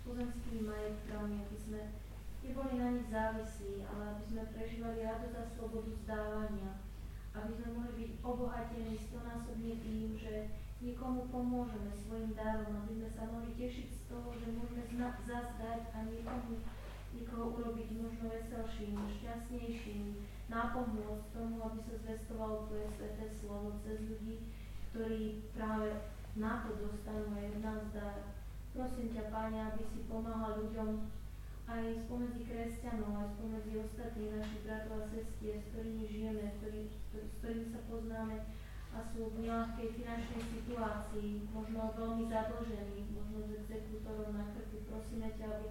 pozemskými majetkami, aby sme neboli na nich závislí, ale aby sme prežívali radosť a slobodu zdávania, aby sme mohli byť obohatení stonásobne tým, že niekomu pomôžeme svojim darom, aby sme sa mohli tešiť z toho, že môžeme zazdať a niekomu, niekoho urobiť možno veselším, šťastnejším, nápomôcť tomu, aby sa zvestovalo Tvoje sveté slovo cez ľudí, ktorí práve na to dostanú aj od nás dar. Prosím ťa, Páne, aby si pomáhal ľuďom aj spomedzi kresťanov, aj spomedzi ostatných našich bratov a sestier, s ktorými žijeme, ktorý, s ktorými sa poznáme, a sú v nejakej finančnej situácii, možno veľmi zadlžení, možno s exekútorom na krku. Prosíme ťa, aby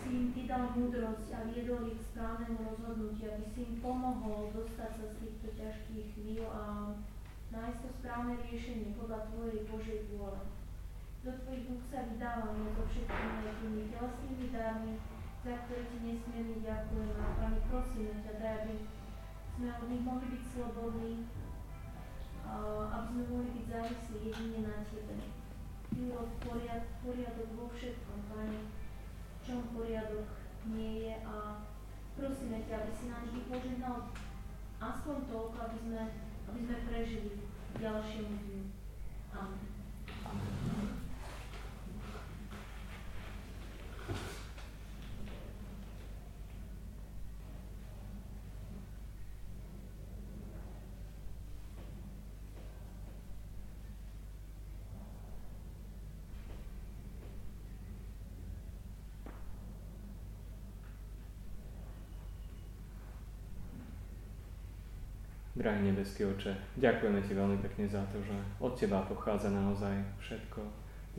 si im ty dal múdrosť a viedol ich k správnemu rozhodnutiu, aby si im pomohol dostať sa z týchto ťažkých chvíľ a nájsť to správne riešenie podľa Tvojej Božej vôle. Do Tvojich rúk sa vydávame so všetkými tými telesnými dármi, za ktoré Ti nesmierne ďakujem a Pane, prosíme ťa, daj, aby sme od nich mohli byť slobodní, aby sme mohli byť závislí jedine na Tebe. Ty poriadok vo všetkom, Pane, čom poriadok nie je a prosíme ťa, aby si nám vždy požehnal aspoň toľko, aby sme, aby sme prežili ďalšiemu dňu. Amen. Drahý nebeský oče, ďakujeme ti veľmi pekne za to, že od teba pochádza naozaj všetko.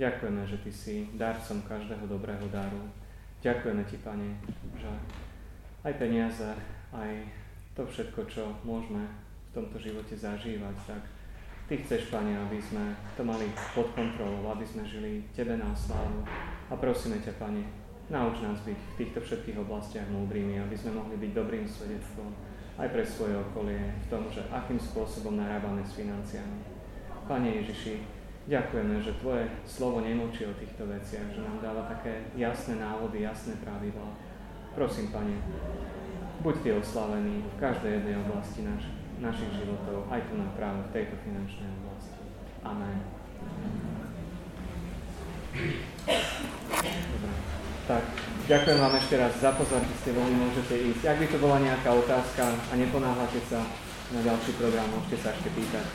Ďakujeme, že ty si darcom každého dobrého daru. Ďakujeme ti, Pane, že aj peniaze, aj to všetko, čo môžeme v tomto živote zažívať, tak Ty chceš, Pane, aby sme to mali pod kontrolou, aby sme žili Tebe na slávu. A prosíme ťa, Pane, Nauč nás byť v týchto všetkých oblastiach múdrymi, aby sme mohli byť dobrým svedectvom aj pre svoje okolie v tom, že akým spôsobom narábame s financiami. Pane Ježiši, ďakujeme, že Tvoje slovo nemlčí o týchto veciach, že nám dáva také jasné návody, jasné pravidlá. Prosím, Pane, buď Ty oslavený v každej jednej oblasti naš, našich životov, aj tu na práve v tejto finančnej oblasti. Amen. Dobre. Tak, Ďakujem vám ešte raz za pozornosť, ste voľní, môžete ísť. Ak by to bola nejaká otázka a neponáhľate sa na ďalší program, môžete sa ešte pýtať.